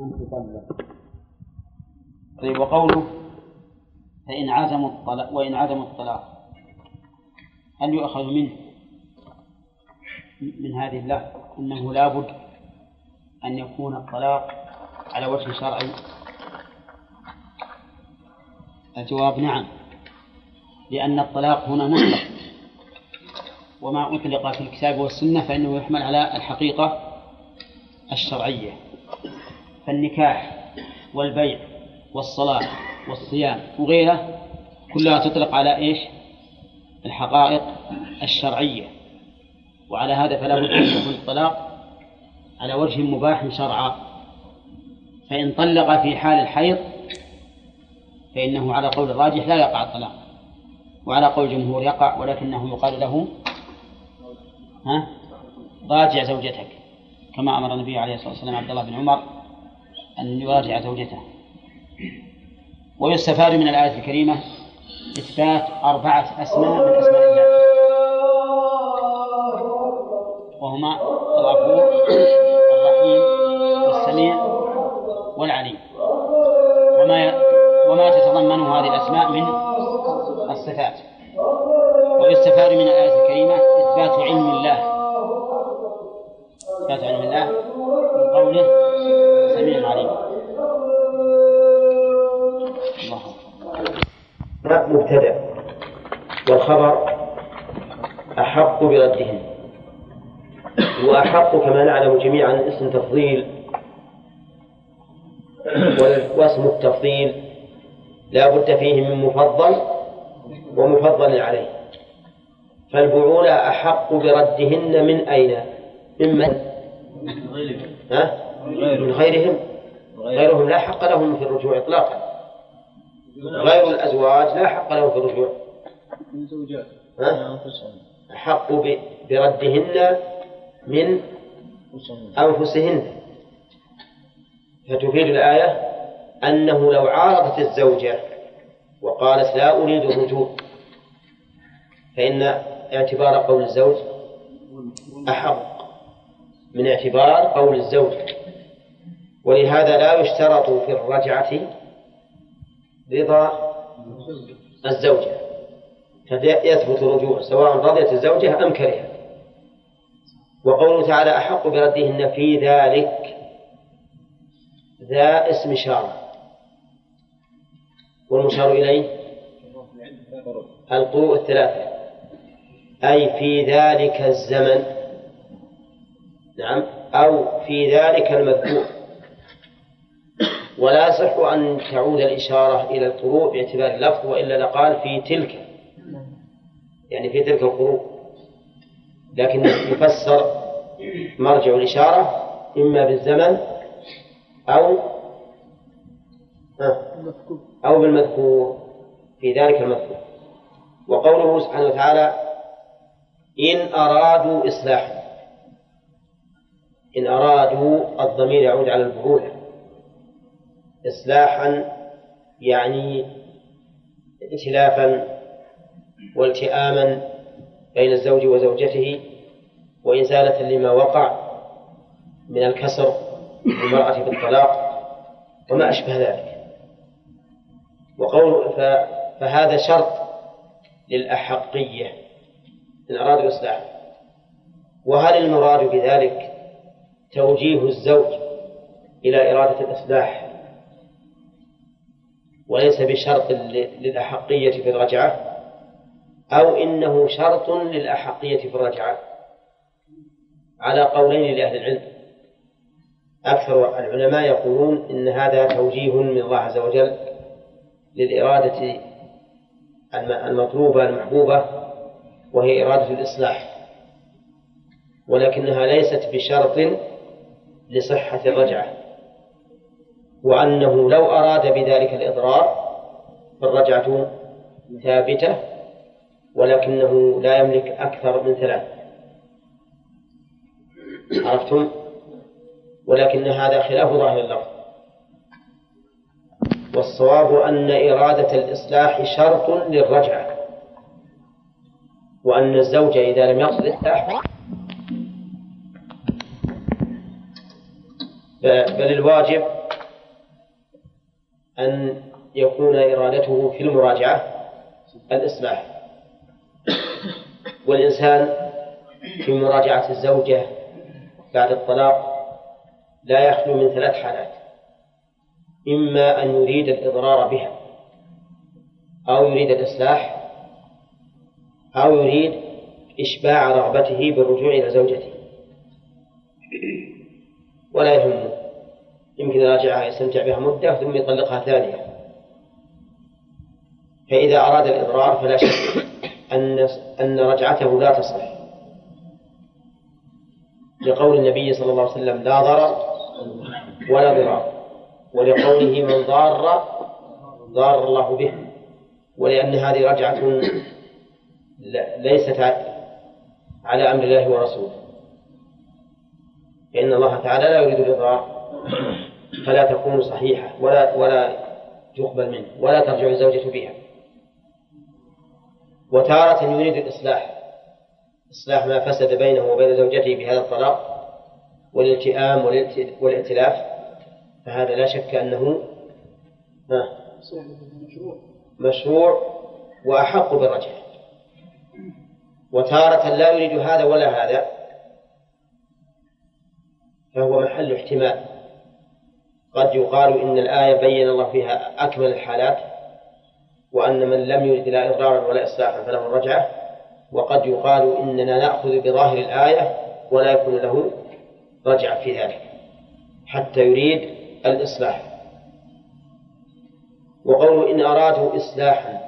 أن تطلق طيب وقوله فإن عزموا الطلاق وإن عزموا الطلاق هل يؤخذ منه من هذه اللفظ أنه لابد أن يكون الطلاق على وجه شرعي؟ الجواب نعم لأن الطلاق هنا مطلق وما أطلق في الكتاب والسنة فإنه يحمل على الحقيقة الشرعية. فالنكاح والبيع والصلاة والصيام وغيره كلها تطلق على إيش؟ الحقائق الشرعية. وعلى هذا فلا بد أن يكون الطلاق على وجه مباح شرعا. فإن طلق في حال الحيض فإنه على قول الراجح لا يقع الطلاق وعلى قول الجمهور يقع ولكنه يقال له ها؟ راجع زوجتك كما أمر النبي عليه الصلاة والسلام عبد الله بن عمر أن يراجع زوجته. ويستفاد من الآية الكريمة إثبات أربعة أسماء من أسماء الله. وهما الغفور الرحيم والسميع والعليم. وما وما تتضمنه هذه الأسماء من الصفات. ويستفاد من الآية الكريمة إثبات علم مبتدأ. والخبر أحق بردهم. وأحق كما نعلم جميعا اسم تفضيل واسم التفضيل لا بد فيه من مفضل ومفضل عليه. فالبعولة أحق بردهن من أين؟ ممن؟ ها؟ من غيرهم. غيرهم لا حق لهم في الرجوع إطلاقا. غير الأزواج لا حق لهم في الرجوع. من زوجات. أحق بردهن من أنفسهن. فتفيد الآية أنه لو عارضت الزوجة وقالت لا أريد الرجوع فإن اعتبار قول الزوج أحق. من اعتبار قول الزوج. ولهذا لا يشترط في الرجعة رضا الزوجة. فيثبت الرجوع سواء رضيت الزوجة أم كرهت. وقوله تعالى أحق بردهن في ذلك ذا اسم إشارة والمشار إليه القروء الثلاثة. أي في ذلك الزمن نعم أو في ذلك المذكور. ولا يصح أن تعود الإشارة إلى القروء باعتبار اللفظ وإلا لقال في تلك. يعني في تلك القروء. لكن يفسر مرجع الإشارة إما بالزمن أو أو بالمذكور. في ذلك المذكور. وقوله سبحانه وتعالى إن أرادوا إصلاحا. إن أرادوا الضمير يعود على البعولة إصلاحا يعني ائتلافا والتئاما بين الزوج وزوجته وإزالة لما وقع من الكسر المرأة بالطلاق وما أشبه ذلك. وقول فهذا شرط للأحقية إن أرادوا الإصلاح وهل المراد بذلك توجيه الزوج إلى إرادة الإصلاح؟ وليس بشرط للأحقية في الرجعة أو إنه شرط للأحقية في الرجعة. على قولين لأهل العلم. أكثر العلماء يقولون إن هذا توجيه من الله عز وجل للإرادة المطلوبة المحبوبة وهي إرادة الإصلاح. ولكنها ليست بشرط لصحة الرجعة. وأنه لو أراد بذلك الإضرار فالرجعة ثابتة ولكنه لا يملك أكثر من ثلاث. عرفتم؟ ولكن هذا خلاف ظاهر اللفظ. والصواب أن إرادة الإصلاح شرط للرجعة. وأن الزوج إذا لم يقصد الإصلاح بل الواجب أن يكون إرادته في المراجعة الإصلاح. والإنسان في مراجعة الزوجة بعد الطلاق لا يخلو من ثلاث حالات. إما أن يريد الإضرار بها أو يريد الإصلاح أو يريد إشباع رغبته بالرجوع إلى زوجته. ولا يهمه يمكن يراجعها يستمتع بها مدة ثم يطلقها ثانية. فإذا أراد الإضرار فلا شك أن أن رجعته لا تصح. لقول النبي صلى الله عليه وسلم لا ضرر ولا ضرار. ولقوله من ضار ضار الله به. ولأن هذه رجعة ليست على أمر الله ورسوله. فإن الله تعالى لا يريد الإضرار. فلا تكون صحيحة ولا ولا تقبل منه ولا ترجع الزوجة بها. وتارة يريد الإصلاح إصلاح ما فسد بينه وبين زوجته بهذا الطلاق والالتئام والائتلاف فهذا لا شك أنه مشروع وأحق بالرجع وتارة لا يريد هذا ولا هذا فهو محل احتمال. قد يقال إن الآية بين الله فيها أكمل الحالات وأن من لم يرد لا إضرارا ولا إصلاحا فله الرجعة وقد يقال إننا نأخذ بظاهر الآية ولا يكون له رجعة في ذلك حتى يريد الإصلاح وقوله إن أرادوا إصلاحا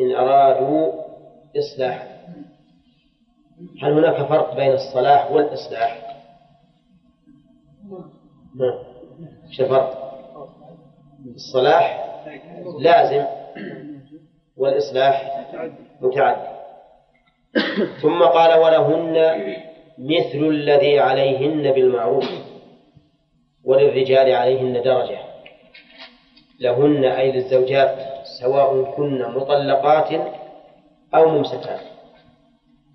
إن أرادوا إصلاحا هل هناك فرق بين الصلاح والإصلاح؟ نعم الفرق؟ الصلاح لازم والإصلاح متعدي. ثم قال ولهن مثل الذي عليهن بالمعروف وللرجال عليهن درجة. لهن أي للزوجات سواء كن مطلقات أو ممسكات.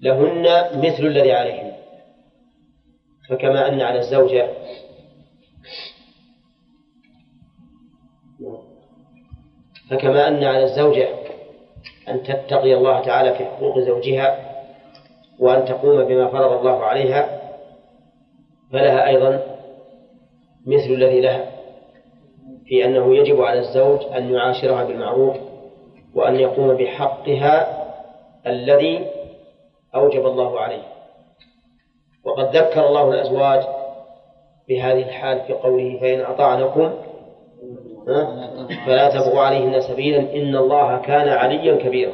لهن مثل الذي عليهن. فكما أن على الزوجة فكما أن على الزوجة أن تتقي الله تعالى في حقوق زوجها وأن تقوم بما فرض الله عليها فلها أيضا مثل الذي لها في أنه يجب على الزوج أن يعاشرها بالمعروف وأن يقوم بحقها الذي أوجب الله عليه. وقد ذكر الله الأزواج بهذه الحال في قوله فإن أطعنكم فلا تبغوا عليهن سبيلا إن الله كان عليا كبيرا.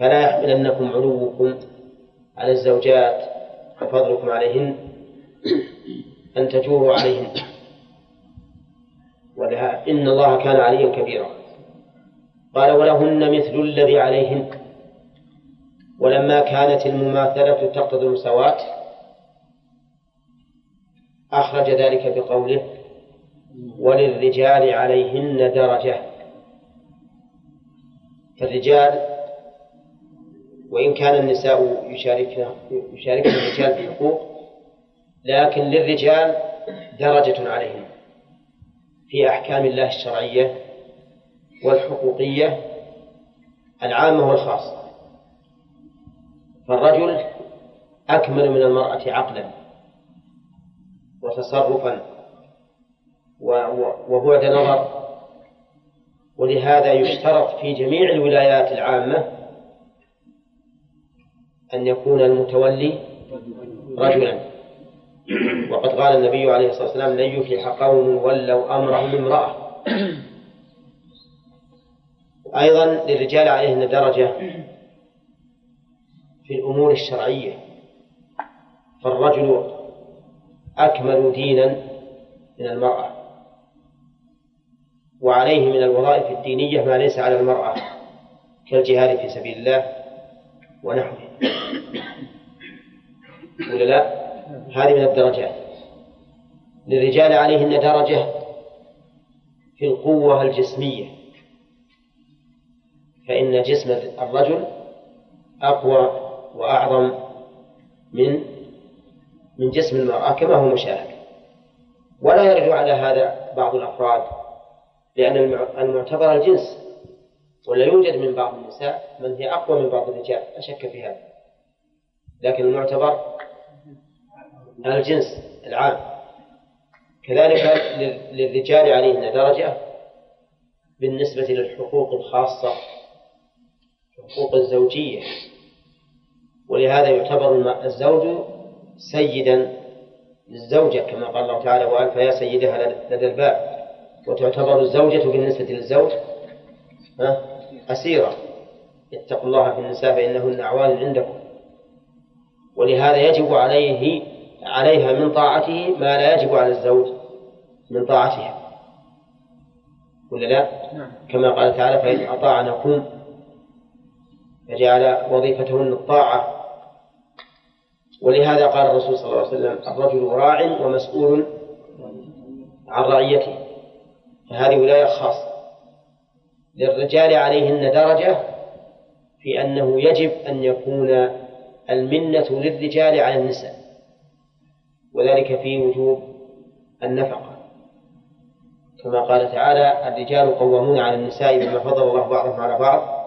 فلا يحملنكم علوكم على الزوجات وفضلكم عليهن أن تجوروا عليهن. ولها إن الله كان عليا كبيرا. قال ولهن مثل الذي عليهن. ولما كانت المماثلة تقتضي المساواة أخرج ذلك بقوله وللرجال عليهن درجة. فالرجال وإن كان النساء يشاركن يشاركن الرجال في الحقوق لكن للرجال درجة عليهم في أحكام الله الشرعية والحقوقية العامة والخاصة. فالرجل أكمل من المرأة عقلا وتصرفا وبعد نظر. ولهذا يشترط في جميع الولايات العامة أن يكون المتولي رجلا. وقد قال النبي عليه الصلاة والسلام لن يفلح قوم ولوا أمرهم امرأة. أيضا للرجال عليهن درجة في الأمور الشرعية. فالرجل أكمل دينا من المرأة. وعليه من الوظائف الدينية ما ليس على المرأة كالجهاد في سبيل الله ونحوه. ولا لا؟ هذه من الدرجات. للرجال عليهن درجة في القوة الجسمية. فإن جسم الرجل أقوى وأعظم من من جسم المرأة كما هو مشاهد. ولا يرجع على هذا بعض الأفراد. لأن المعتبر الجنس ولا يوجد من بعض النساء من هي أقوى من بعض الرجال لا شك في هذا. لكن المعتبر الجنس العام. كذلك للرجال عليهن درجة بالنسبة للحقوق الخاصة الحقوق الزوجية. ولهذا يعتبر الزوج سيدا للزوجة كما قال الله تعالى وألف يا سيدها لدى الباب. وتعتبر الزوجة بالنسبة للزوج أسيرة. اتقوا الله في النساء فإنهن أعوان عندكم. ولهذا يجب عليه عليها من طاعته ما لا يجب على الزوج من طاعتها. ولا لا؟ نعم. كما قال تعالى فإن أطاعنكم فجعل وظيفتهن الطاعة. ولهذا قال الرسول صلى الله عليه وسلم الرجل راع ومسؤول عن رعيته. فهذه ولاية خاصة. للرجال عليهن درجة في أنه يجب أن يكون المنة للرجال على النساء وذلك في وجوب النفقة. كما قال تعالى الرجال قوامون على النساء بما فضل الله بعضهم على بعض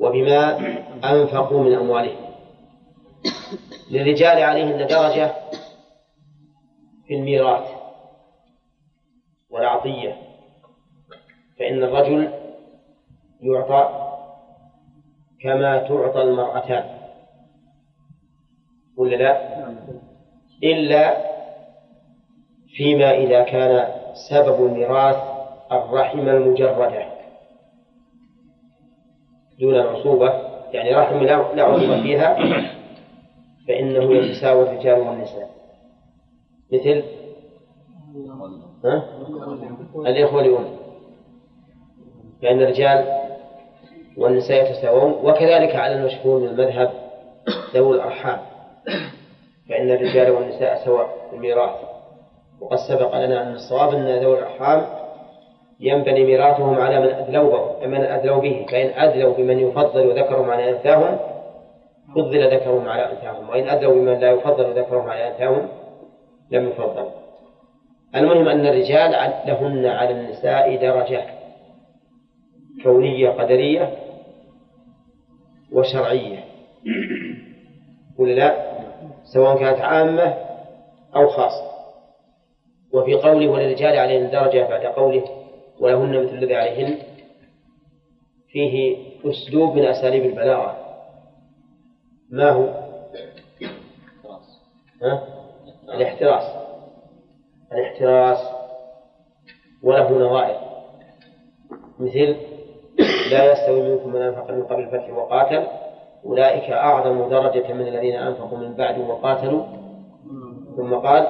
وبما أنفقوا من أموالهم. للرجال عليهن درجة في الميراث والعطية فإن الرجل يعطى كما تعطى المرأتان. ولا لا؟ إلا فيما إذا كان سبب الميراث الرحم المجردة دون العصوبة يعني رحم لا عصوبة فيها فإنه يتساوى الرجال والنساء. مثل؟ ها؟ الإخوة لأم فإن الرجال والنساء يتساوون وكذلك على المشهور من المذهب ذوي الأرحام. فإن الرجال والنساء سواء في الميراث وقد سبق لنا أن الصواب أن ذوي الأرحام ينبني ميراثهم على من أدلوا من أدلوا به. فإن أدلوا بمن يفضل ذكرهم على أنثاهم فضل ذكرهم على أنثاهم. وإن أدلوا بمن لا يفضل ذكرهم على أنثاهم لم يفضل. المهم أن الرجال لهن على النساء درجة كونية قدرية وشرعية. ولا لا؟ سواء كانت عامة أو خاصة. وفي قوله وللرجال عليهن درجة بعد قوله ولهن مثل الذي عليهن فيه أسلوب من أساليب البلاغة. ما هو؟ ها؟ الاحتراس. الاحتراس وله نظائر. مثل لا يستوي منكم من أنفق من قبل الفتح وقاتل. أولئك أعظم درجة من الذين أنفقوا من بعد وقاتلوا. ثم قال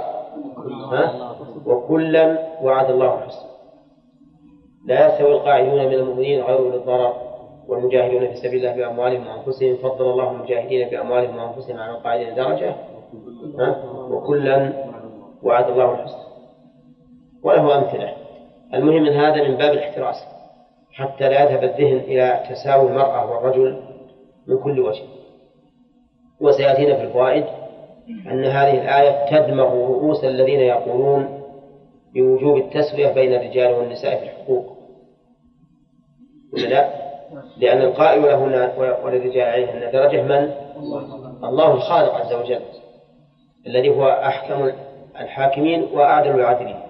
ها؟ وكلا وعد الله الحسنى. لا يستوي القاعدون من المؤمنين غير أولي الضرر والمجاهدون في سبيل الله بأموالهم وأنفسهم. فضل الله المجاهدين بأموالهم وأنفسهم على القاعدين درجة. ها؟ وكلا وعد الله الحسنى. وله أمثلة. المهم من هذا من باب الاحتراس. حتى لا يذهب الذهن إلى تساوي المرأة والرجل من كل وجه وسيأتينا في الفوائد أن هذه الآية تدمغ رؤوس الذين يقولون بوجوب التسوية بين الرجال والنساء في الحقوق لا؟ لأن القائل له وللرجال عليهن درجة من؟ الله الخالق عز وجل الذي هو أحكم الحاكمين وأعدل العادلين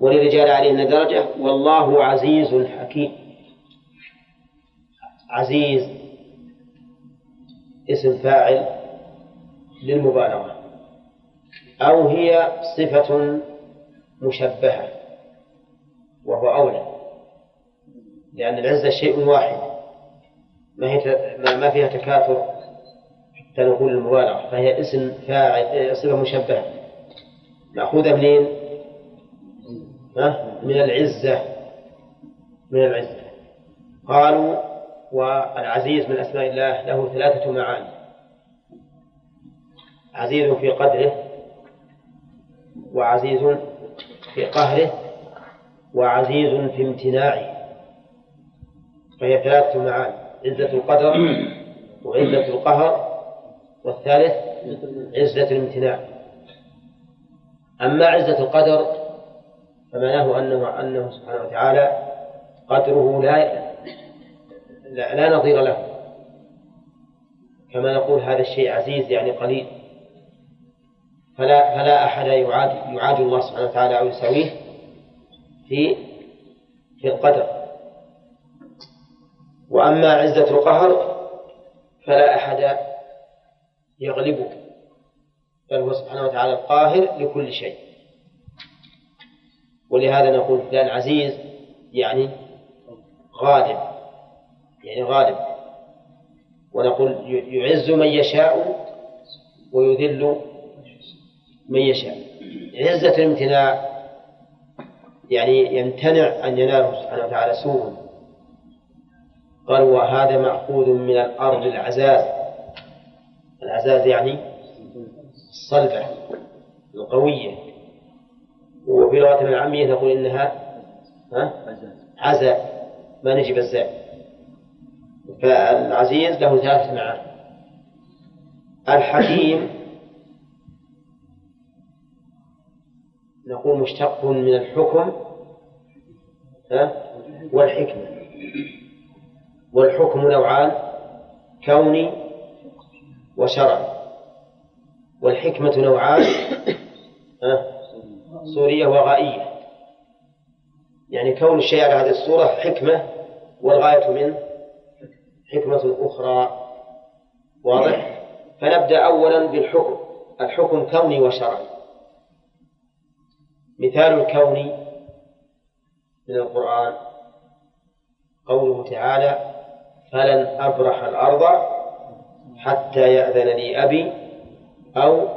وللرجال عليهن درجة والله عزيز حكيم. عزيز. اسم فاعل للمبالغة. أو هي صفة مشبهة. وهو أولى. لأن العزة شيء واحد. ما هي ما فيها تكاثر حتى نقول المبالغة. فهي اسم فاعل صفة مشبهة. مأخوذة منين؟ من العزة. من العزة. قالوا والعزيز من أسماء الله له ثلاثة معاني. عزيز في قدره وعزيز في قهره وعزيز في امتناعه. فهي ثلاثة معاني. عزة القدر وعزة القهر والثالث عزة الامتناع. أما عزة القدر فمعناه أنه أنه سبحانه وتعالى قدره لا لا, لا نظير له. كما نقول هذا الشيء عزيز يعني قليل. فلا فلا أحد يعاد يعاد الله سبحانه وتعالى أو يساويه في في القدر. وأما عزة القهر فلا أحد يغلبه. بل هو سبحانه وتعالى القاهر لكل شيء. ولهذا نقول فلان عزيز يعني غالب يعني غالب ونقول يعز من يشاء ويذل من يشاء. عزة الامتناع يعني يمتنع أن يناله سبحانه وتعالى سوء قال وهذا مأخوذ من الأرض العزاز. العزاز يعني الصلبة القوية. وفي لغتنا العامية نقول إنها عزاء. ما نجيب الزاء. فالعزيز له ثلاث معاني. الحكيم نقول مشتق من الحكم والحكمة. والحكم نوعان كوني وشرعي. والحكمة نوعان صورية وغائية. يعني كون الشيء على هذه الصورة حكمة والغاية منه حكمة أخرى. واضح؟ فنبدأ أولا بالحكم. الحكم كوني وشرعي. مثال الكون من القرآن. قوله تعالى فلن أبرح الأرض حتى يأذن لي أبي أو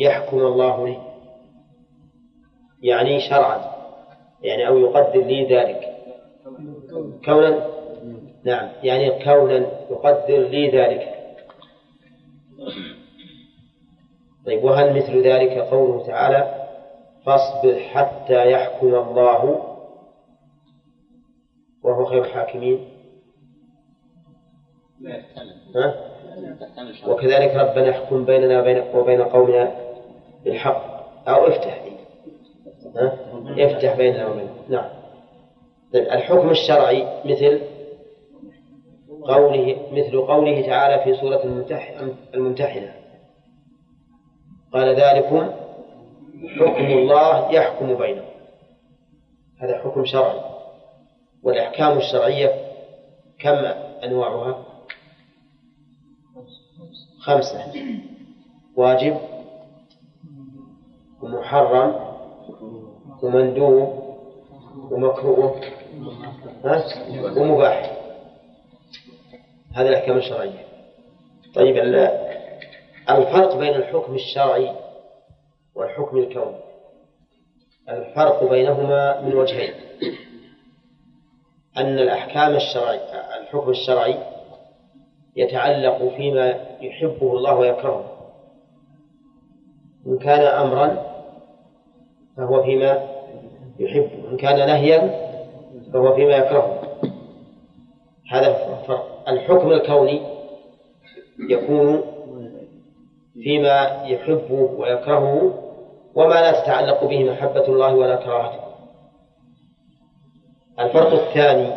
يحكم الله لي. يعني شرعا يعني أو يقدر لي ذلك. كونا نعم يعني كونا يقدر لي ذلك. طيب وهل مثل ذلك قوله تعالى فاصبر حتى يحكم الله؟ وهو خير الحاكمين؟ ها؟ وكذلك ربنا احكم بيننا وبين, قومنا بالحق أو افتح ها؟ افتح بيننا وبين نعم. طيب الحكم الشرعي مثل قوله مثل قوله تعالى في سورة الممتحنة. قال ذلكم حكم الله يحكم بينهم. هذا حكم شرعي. والأحكام الشرعية كم أنواعها؟ خمسة. واجب ومحرم ومندوب ومكروه. ومباح. هذه الأحكام الشرعية. طيب الفرق بين الحكم الشرعي والحكم الكوني. الفرق بينهما من وجهين. أن الأحكام الشرعي الحكم الشرعي يتعلق فيما يحبه الله ويكرهه. إن كان أمرا فهو فيما يحبه إن كان نهيا فهو فيما يكرهه هذا الفرق. الحكم الكوني يكون فيما يحبه ويكرهه وما لا تتعلق به محبة الله ولا كراهته. الفرق الثاني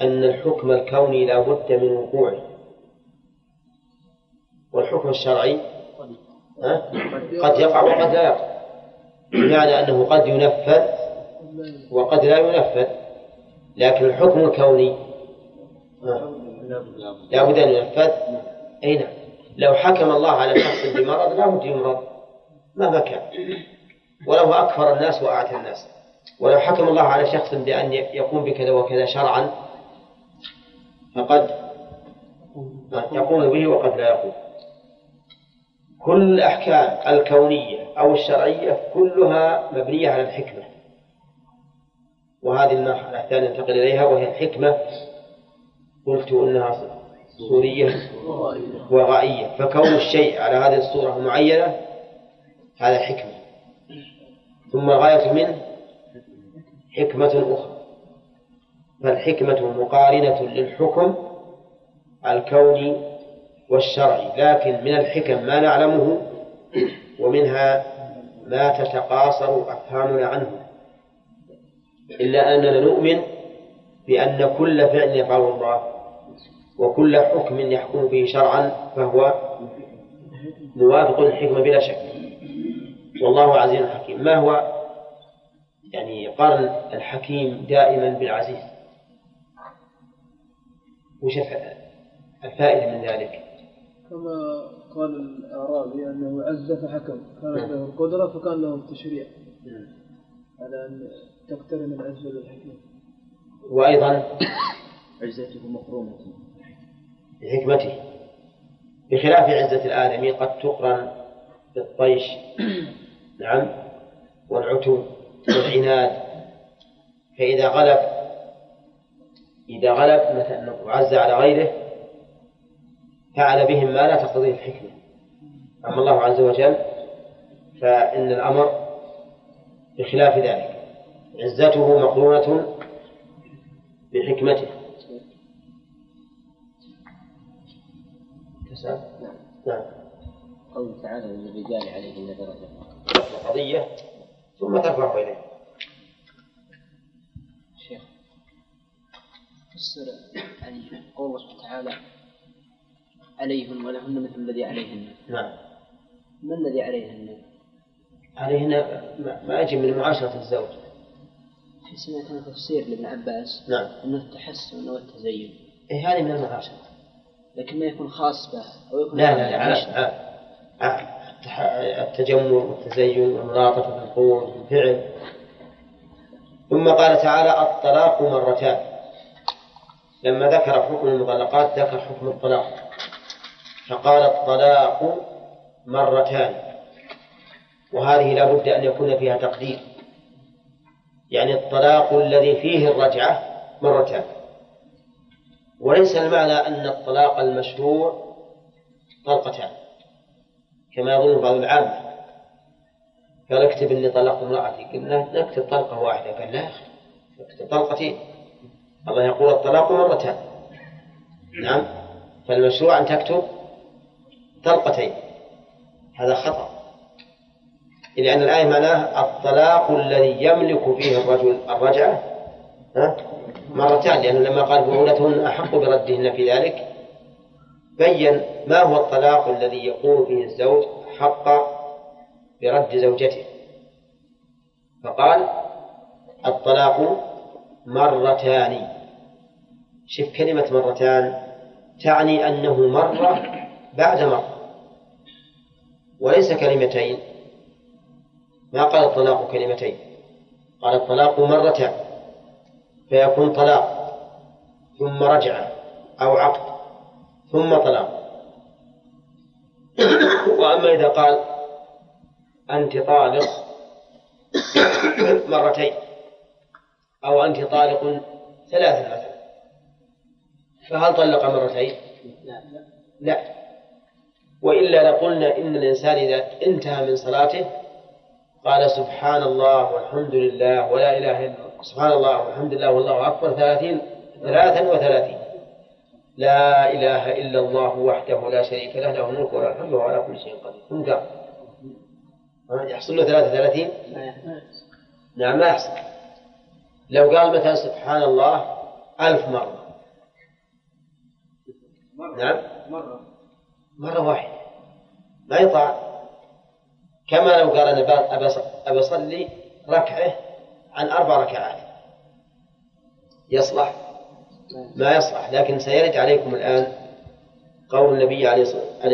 أن الحكم الكوني لا بد من وقوعه. والحكم الشرعي قد يقع وقد لا يقع. بمعنى أنه قد ينفذ وقد لا ينفذ لكن الحكم الكوني. لا بد أن ينفذ. أي نعم. لو حكم الله على شخص بمرض لا بد يمرض مهما كان. ولو أكثر الناس وأعتى الناس. ولو حكم الله على شخص بأن يقوم بكذا وكذا شرعا فقد يقوم به وقد لا يقوم. كل الأحكام الكونية أو الشرعية كلها مبنية على الحكمة. وهذه المرحلة الثانية ننتقل إليها وهي الحكمة. قلت إنها صورية وغائية فكون الشيء على هذه الصورة المعينة هذا حكمة. ثم الغاية منه حكمة أخرى. فالحكمة مقارنة للحكم الكوني والشرعي لكن من الحكم ما نعلمه ومنها ما تتقاصر أفهامنا عنه. إلا أننا نؤمن بأن كل فعل يفعله الله وكل حكم يحكم به شرعا فهو موافق للحكمة بلا شك. والله عزيز حكيم. ما هو يعني قرن الحكيم دائما بالعزيز؟ وش الفائدة من ذلك؟ كما قال الأعرابي أنه عز فحكم. كانت له القدرة فكان له التشريع على أن تقترن العزة بالحكمة. وأيضا عزته مقرونة. بحكمته. بخلاف عزة الآدمي قد تقرن بالطيش. نعم. والعتو والعناد. فإذا غلب إذا غلب مثلا وعز على غيره فعل بهم ما لا تقتضيه الحكمة. أما الله عز وجل. فإن الأمر بخلاف ذلك. عزته مقرونة بحكمته. نعم نعم. قوله تعالى للرجال عليهن درجة قضية ثم ترفع إليه. شيخ فسر يعني قول الله سبحانه عليهن ولهن مثل الذي عليهن. نعم. ما الذي عليهن؟ عليهن ما يجب من معاشرة الزوج. في سمعت تفسير لابن عباس نعم. أنه التحسن والتزين. إيه هذه من المعاشرة. لكن ما يكون خاص به أو يكون لا لا لا عام عام التجمل والتزين والملاطفة في القول والفعل ثم قال تعالى الطلاق مرتان. لما ذكر حكم المطلقات ذكر حكم الطلاق. فقال الطلاق مرتان. وهذه لا بد أن يكون فيها تقدير. يعني الطلاق الذي فيه الرجعة مرتان. وليس المعنى أن الطلاق المشروع طلقتان. كما يظن بعض العامة. قال اكتب إني طلقت امرأتي. قلنا نكتب طلقة واحدة. قال لا اكتب طلقتين الله يقول الطلاق مرتان. نعم. فالمشروع أن تكتب طلقتين هذا خطأ. لأن الآية معناها الطلاق الذي يملك فيه الرجل الرجعة مرتان لأنه لما قال بؤولتهن أحق بردهن في ذلك بين ما هو الطلاق الذي يقول فيه الزوج حق برد زوجته. فقال الطلاق مرتان. شف كلمة مرتان تعني أنه مرة بعد مرة وليس كلمتين. ما قال الطلاق كلمتين؟ قال الطلاق مرتان فيكون طلاق ثم رجعة أو عقد ثم طلاق. وأما إذا قال أنت طالق مرتين أو أنت طالق ثلاثا مثلا فهل طلق مرتين؟ لا. لا. وإلا لقلنا إن الإنسان إذا انتهى من صلاته قال سبحان الله والحمد لله ولا إله إلا الله. سبحان الله والحمد لله والله أكبر. ثلاثين ثلاثا وثلاثين. لا إله إلا الله وحده لا شريك له له الملك وله الحمد وهو على كل شيء قدير. كم؟ قال؟ يحصل له ثلاثة ثلاثين؟ نعم ما يحصل. لو قال مثلا سبحان الله ألف مرة. نعم. مرة. مرة واحدة. ما يطاع. كما لو قال أنا أصلي ركعة عن أربع ركعات. يصلح. ما يصلح. لكن سيرد عليكم الآن قول النبي عليه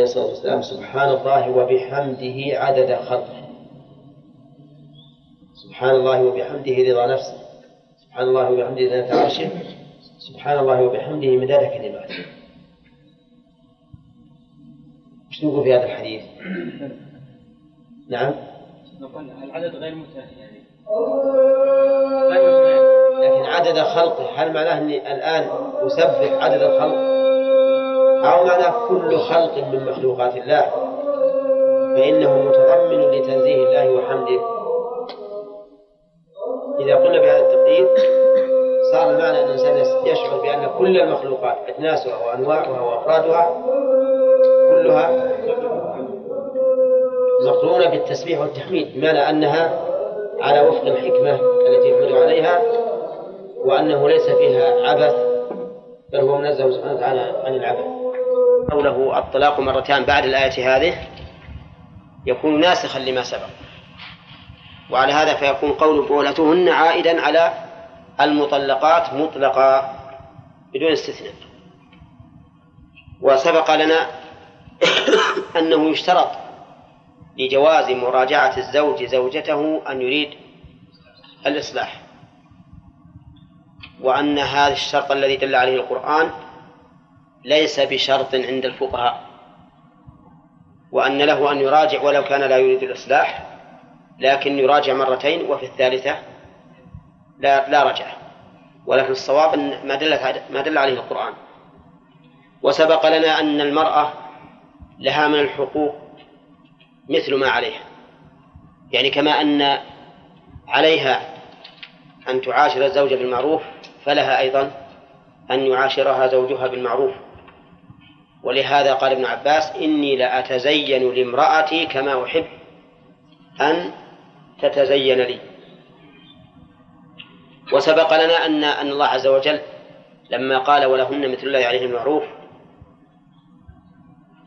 الصلاة والسلام سبحان الله وبحمده عدد خلقه. سبحان الله وبحمده رضا نفسه. سبحان الله وبحمده ذات عرشه. سبحان الله وبحمده مداد كلماته. إيش تقول في هذا الحديث؟ نعم. العدد غير متاح يعني. لكن عدد خلقه هل معناه إني الآن أسبح عدد الخلق؟ أو معناه كل خلق من مخلوقات الله؟ فإنه متضمن لتنزيه الله وحمده. إذا قلنا بهذا التقدير صار المعنى أن الإنسان يشعر بأن كل المخلوقات أجناسها وأنواعها وأفرادها كلها مقرونة بالتسبيح والتحميد بمعنى أنها على وفق الحكمة التي يحمد عليها وأنه ليس فيها عبث بل هو منزه سبحانه وتعالى عن العبث. قوله الطلاق مرتان بعد الآية هذه يكون ناسخا لما سبق. وعلى هذا فيكون قول بولتهن عائدا على المطلقات مطلقا بدون استثناء. وسبق لنا أنه يشترط لجواز مراجعة الزوج زوجته أن يريد الإصلاح. وأن هذا الشرط الذي دل عليه القرآن ليس بشرط عند الفقهاء. وأن له أن يراجع ولو كان لا يريد الإصلاح لكن يراجع مرتين وفي الثالثة لا لا رجع. ولكن الصواب ما دل ما دل عليه القرآن. وسبق لنا أن المرأة لها من الحقوق مثل ما عليها. يعني كما أن عليها أن تعاشر الزوج بالمعروف فلها أيضا أن يعاشرها زوجها بالمعروف. ولهذا قال ابن عباس إني لأتزين لامرأتي كما أحب أن تتزين لي. وسبق لنا أن أن الله عز وجل لما قال ولهن مثل الله عليه المعروف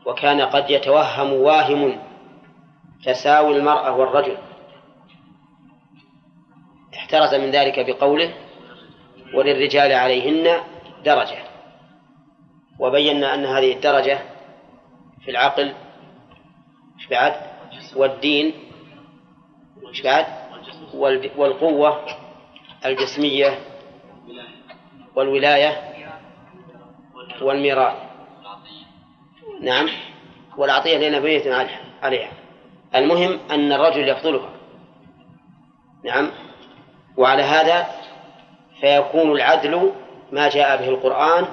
وكان قد يتوهم واهم تساوي المرأة والرجل. احترز من ذلك بقوله وللرجال عليهن درجة وبينا أن هذه الدرجة في العقل بعد؟ والدين بعد؟ والقوة الجسمية والولاية والميراث. نعم. والعطية لنبية عليها. المهم أن الرجل يفضلها نعم. وعلى هذا فيكون العدل ما جاء به القرآن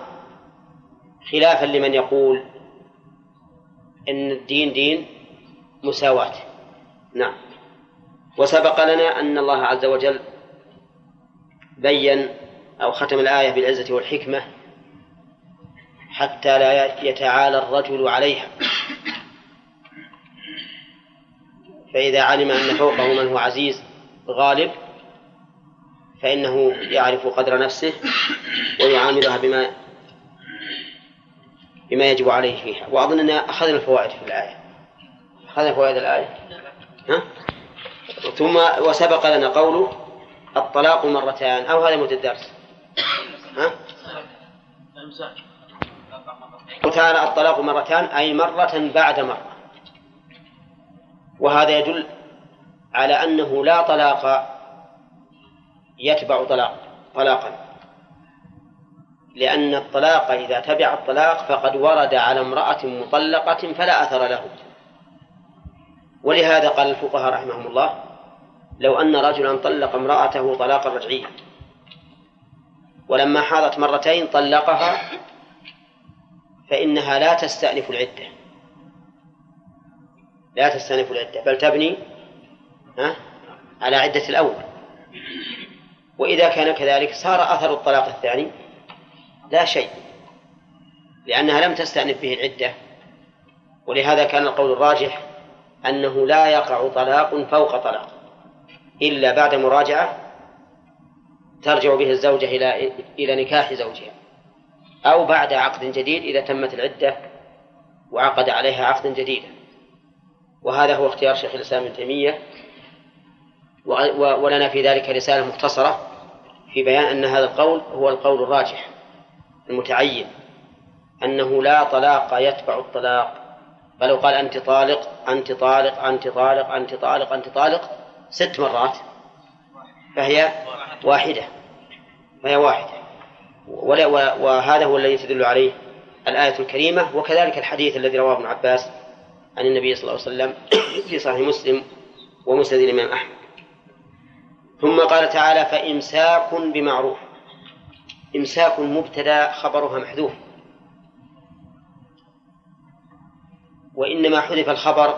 خلافا لمن يقول إن الدين دين مساواة. نعم. وسبق لنا أن الله عز وجل بين أو ختم الآية بالعزة والحكمة حتى لا يتعالى الرجل عليها. فإذا علم أن فوقه من هو عزيز غالب فإنه يعرف قدر نفسه ويعاملها بما بما يجب عليه فيها. وأظن أن أخذنا الفوائد في الآية. أخذنا فوائد الآية. ها؟ ثم وسبق لنا قوله الطلاق مرتان أو هذا مدة الدرس ها؟ وتعالى الطلاق مرتان أي مرة بعد مرة. وهذا يدل على أنه لا طلاق يتبع طلاق طلاقا. لأن الطلاق إذا تبع الطلاق فقد ورد على امرأة مطلقة فلا أثر له. ولهذا قال الفقهاء رحمهم الله لو أن رجلا طلق امرأته طلاقا رجعيا. ولما حاضت مرتين طلقها فإنها لا تستأنف العدة. لا تستأنف العدة. بل تبني على عدة الأول. وإذا كان كذلك صار أثر الطلاق الثاني لا شيء لأنها لم تستأنف به العدة. ولهذا كان القول الراجح أنه لا يقع طلاق فوق طلاق إلا بعد مراجعة ترجع به الزوجة إلى إلى نكاح زوجها. أو بعد عقد جديد إذا تمت العدة وعقد عليها عقدا جديدا وهذا هو اختيار شيخ الإسلام ابن تيمية. ولنا في ذلك رسالة مختصرة في بيان أن هذا القول هو القول الراجح المتعين أنه لا طلاق يتبع الطلاق. فلو قال أنت طالق أنت طالق أنت طالق أنت طالق أنت طالق ست مرات فهي واحدة فهي واحدة. وهذا هو الذي تدل عليه الآية الكريمة وكذلك الحديث الذي رواه ابن عباس عن النبي صلى الله عليه وسلم في صحيح مسلم ومسند الإمام أحمد. ثم قال تعالى فإمساك بمعروف. إمساك مبتدأ خبرها محذوف. وإنما حذف الخبر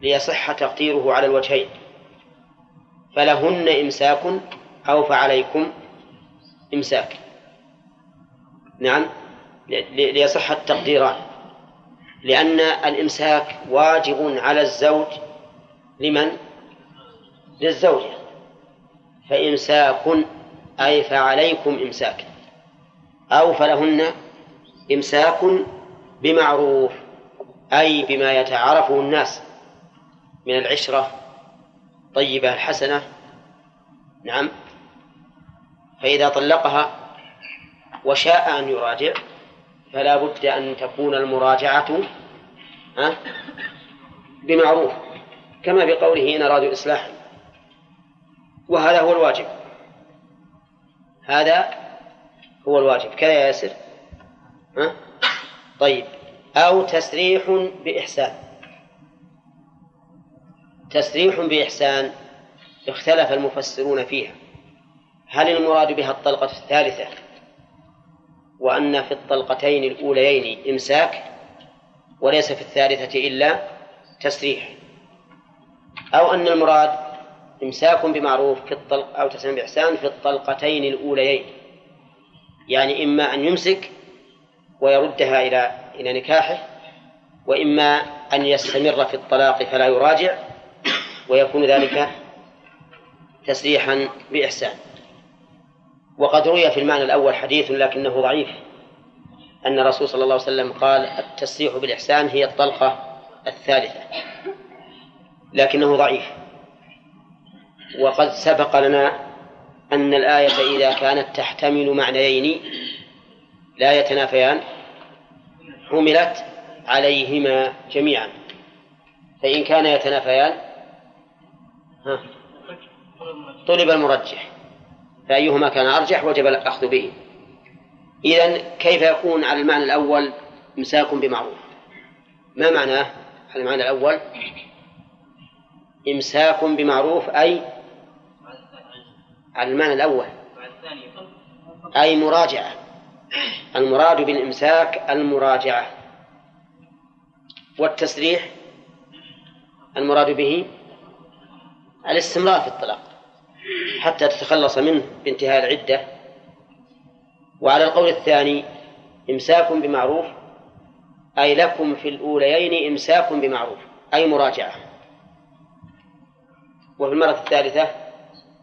ليصح تقديره على الوجهين. فلهن إمساك أو فعليكم إمساك. نعم. ليصح التقديران لأن الإمساك واجب على الزوج. لمن؟ للزوجة فإمساك أي فعليكم إمساك. أو فلهن إمساك بمعروف أي بما يتعارفه الناس. من العشرة طيبة الحسنة. نعم. فإذا طلقها وشاء أن يراجع فلا بد أن تكون المراجعة بمعروف كما في قوله إن أرادوا إصلاحا وهذا هو الواجب. هذا هو الواجب. كذا يا ياسر؟ ها؟ طيب. أو تسريح بإحسان. تسريح بإحسان اختلف المفسرون فيها. هل المراد بها الطلقة الثالثة؟ وأن في الطلقتين الأوليين إمساك وليس في الثالثة إلا تسريح. أو أن المراد إمساك بمعروف في الطلق أو تسريح بإحسان في الطلقتين الأوليين. يعني إما أن يمسك ويردها إلى إلى نكاحه وإما أن يستمر في الطلاق فلا يراجع ويكون ذلك تسريحا بإحسان. وقد روي في المعنى الأول حديث لكنه ضعيف أن الرسول صلى الله عليه وسلم قال التسريح بالإحسان هي الطلقة الثالثة لكنه ضعيف. وقد سبق لنا أن الآية إذا كانت تحتمل معنيين لا يتنافيان حملت عليهما جميعا فإن كان يتنافيان طلب المرجح. فأيهما كان أرجح وجب الأخذ به. إذا كيف يكون على المعنى الأول إمساك بمعروف؟ ما معناه على المعنى الأول؟ إمساك بمعروف أي على المعنى الأول. أي مراجعة. المراد بالإمساك المراجعة. والتسريح المراد به الاستمرار في الطلاق. حتى تتخلص منه بانتهاء العدة. وعلى القول الثاني إمساك بمعروف أي لكم في الأوليين إمساك بمعروف أي مراجعة. وفي المرة الثالثة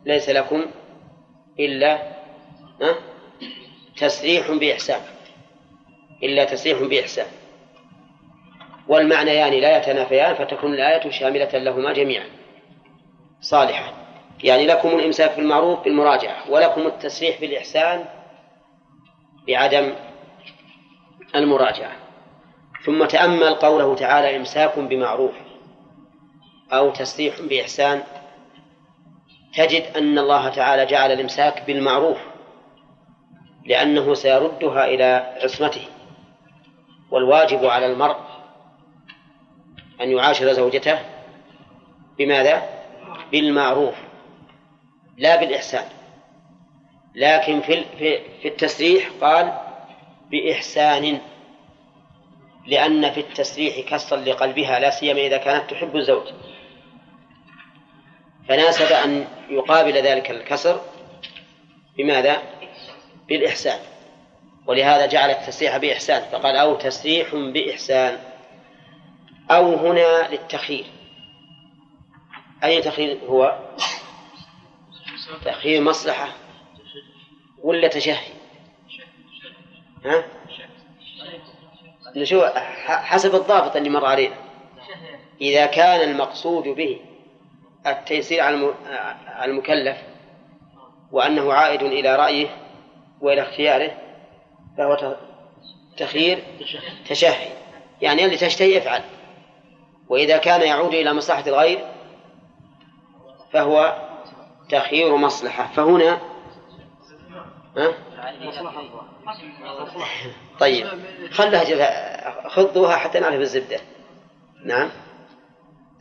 ليس لكم إلا تسريح بإحسان. إلا تسريح بإحسان. والمعنيان لا يتنافيان فتكون الآية شاملة لهما جميعا. صالحة يعني لكم الإمساك بالمعروف بالمراجعة ولكم التسريح بالإحسان بعدم المراجعة. ثم تأمل قوله تعالى إمساك بمعروف أو تسريح بإحسان. تجد أن الله تعالى جعل الإمساك بالمعروف لأنه سيردها إلى عصمته. والواجب على المرء أن يعاشر زوجته بماذا؟ بالمعروف. لا بالإحسان. لكن في في التسريح قال بإحسان. لأن في التسريح كسرا لقلبها لا سيما إذا كانت تحب الزوج. فناسب أن يقابل ذلك الكسر بماذا؟ بالإحسان. ولهذا جعل التسريح بإحسان فقال أو تسريح بإحسان. أو هنا للتخيير. أي تخيير هو؟ تأخير مصلحة ولا تشهي؟ ها؟ شو حسب الضابط اللي مر علينا إذا كان المقصود به التيسير على المكلف وأنه عائد إلى رأيه وإلى اختياره فهو تخيير تشهي. يعني اللي تشتهي افعل وإذا كان يعود إلى مصلحة الغير فهو تخيير مصلحة. فهنا ها؟ طيب. خلها خذوها حتى نعرف الزبدة. نعم.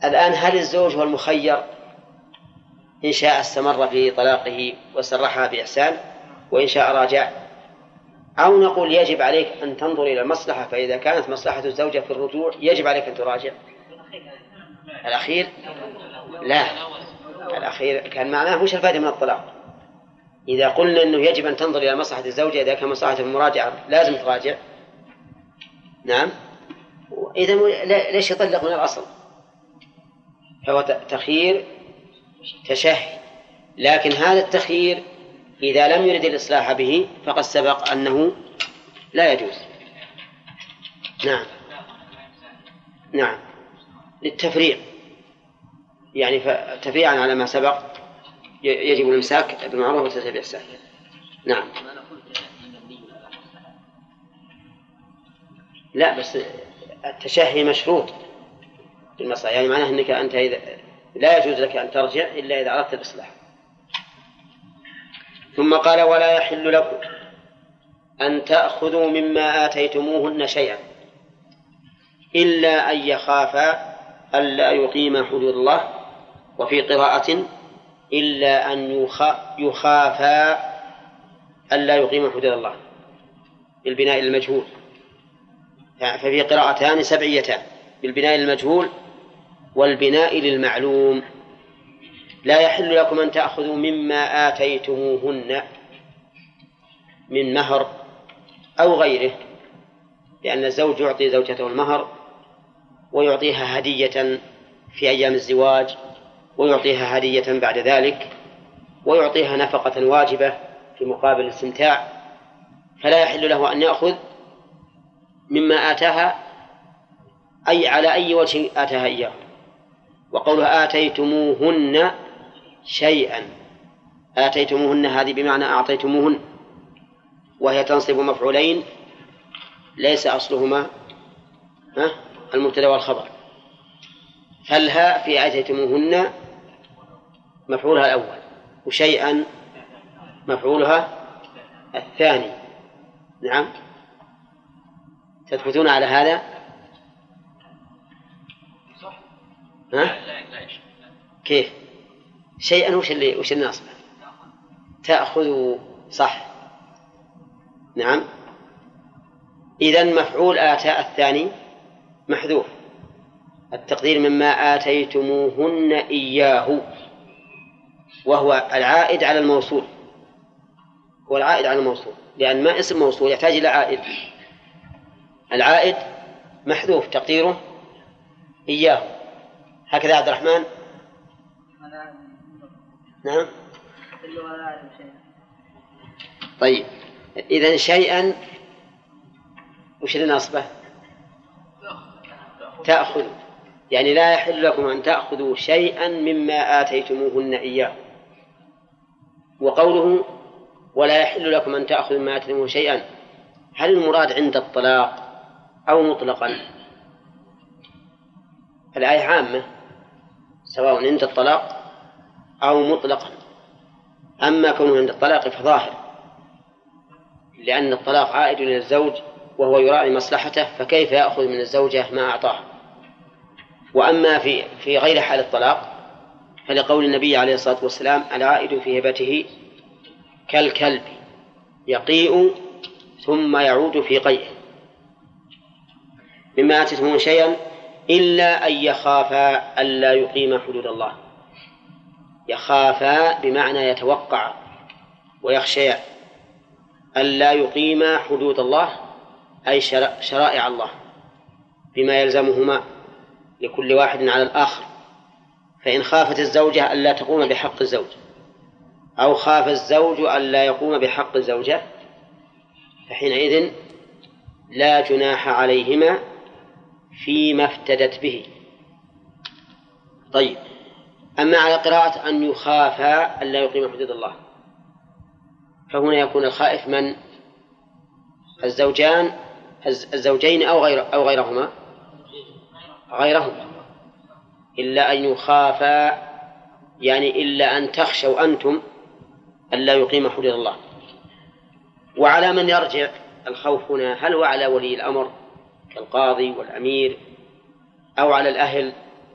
الآن هل الزوج هو المخير؟ إن شاء استمر في طلاقه وسرحها بإحسان وإن شاء راجع. أو نقول يجب عليك أن تنظر إلى المصلحة فإذا كانت مصلحة الزوجة في الرجوع يجب عليك أن تراجع. الأخير؟ لا. الأخير كان معناه وش الفائدة من الطلاق. إذا قلنا أنه يجب أن تنظر إلى مصلحة الزوجة إذا كان مصلحة المراجعة لازم تراجع. نعم. إذا ليش يطلق من الأصل؟ فهو تخيير تشهي. لكن هذا التخيير إذا لم يرد الإصلاح به فقد سبق أنه لا يجوز. نعم. نعم. للتفريع يعني تفريعا على ما سبق يجب الإمساك بالمعروف والتسبيح بالإحسان نعم. لا بس التشهي مشروط في المصلحة. يعني معناه أنك أنت إذا لا يجوز لك أن ترجع إلا إذا أردت الإصلاح. ثم قال ولا يحل لكم أن تأخذوا مما آتيتموهن شيئا إلا أن يخافا ألا يقيم حدود الله وفي قراءة إلا أن يخافا ألا يقيم حدود الله بالبناء المجهول. ففي قراءتان سبعيتان بالبناء المجهول والبناء للمعلوم. لا يحل لكم أن تأخذوا مما آتيتموهن من مهر أو غيره لأن الزوج يعطي زوجته المهر ويعطيها هدية في أيام الزواج ويعطيها هدية بعد ذلك ويعطيها نفقة واجبة في مقابل الاستمتاع فلا يحل له أن يأخذ مما آتاها أي على أي وجه آتاها إياه. وقولها آتيتموهن شيئا آتيتموهن هذه بمعنى أعطيتموهن وهي تنصب مفعولين ليس أصلهما المبتدأ والخبر. فالهاء في آتيتموهن مفعولها الأول وشيئا مفعولها الثاني. نعم. تثبتون على هذا؟ ها؟ كيف؟ شيئا وش اللي وش الناصبة تأخذ صح. نعم. إذا مفعول آتاء الثاني محذوف. التقدير مما آتيتموهن إياه. وهو العائد على الموصول. هو العائد على الموصول. لأن ما اسم موصول يحتاج إلى عائد. العائد محذوف تقديره إياه. هكذا عبد الرحمن. نعم. طيب. إذا شيئا وش اللي؟ تأخذ. يعني لا يحل لكم أن تأخذوا شيئا مما آتيتموهن إياه. وقوله ولا يحل لكم أن تأخذوا مما آتيتموه شيئا هل المراد عند الطلاق أو مطلقا؟ الآية عامة سواء عند الطلاق أو مطلقا. أما كونه عند الطلاق فظاهر لأن الطلاق عائد إلى الزوج وهو يراعي مصلحته فكيف يأخذ من الزوجة ما أعطاه؟ وأما في في غير حال الطلاق فلقول النبي عليه الصلاة والسلام العائد في هبته كالكلب يقيء ثم يعود في قيئه. مما آتيتموه شيئا إلا أن يخافا ألا يقيم حدود الله. يخافا بمعنى يتوقع ويخشى ألا يقيم حدود الله أي شرائع الله بما يلزمهما. لكل واحد على الآخر. فإن خافت الزوجة ألا تقوم بحق الزوج. أو خاف الزوج ألا يقوم بحق الزوجة فحينئذ لا جناح عليهما فيما افتدت به. طيب أما على قراءة أن يخافا ألا يقيم حدود الله فهنا يكون الخائف من؟ الزوجان الزوجين أو غير أو غيرهما. غيرهما إلا أن يخافا يعني إلا أن تخشوا أنتم ألا يقيم حدود الله. وعلى من يرجع الخوف هنا هل هو على ولي الأمر كالقاضي والأمير أو على الأهل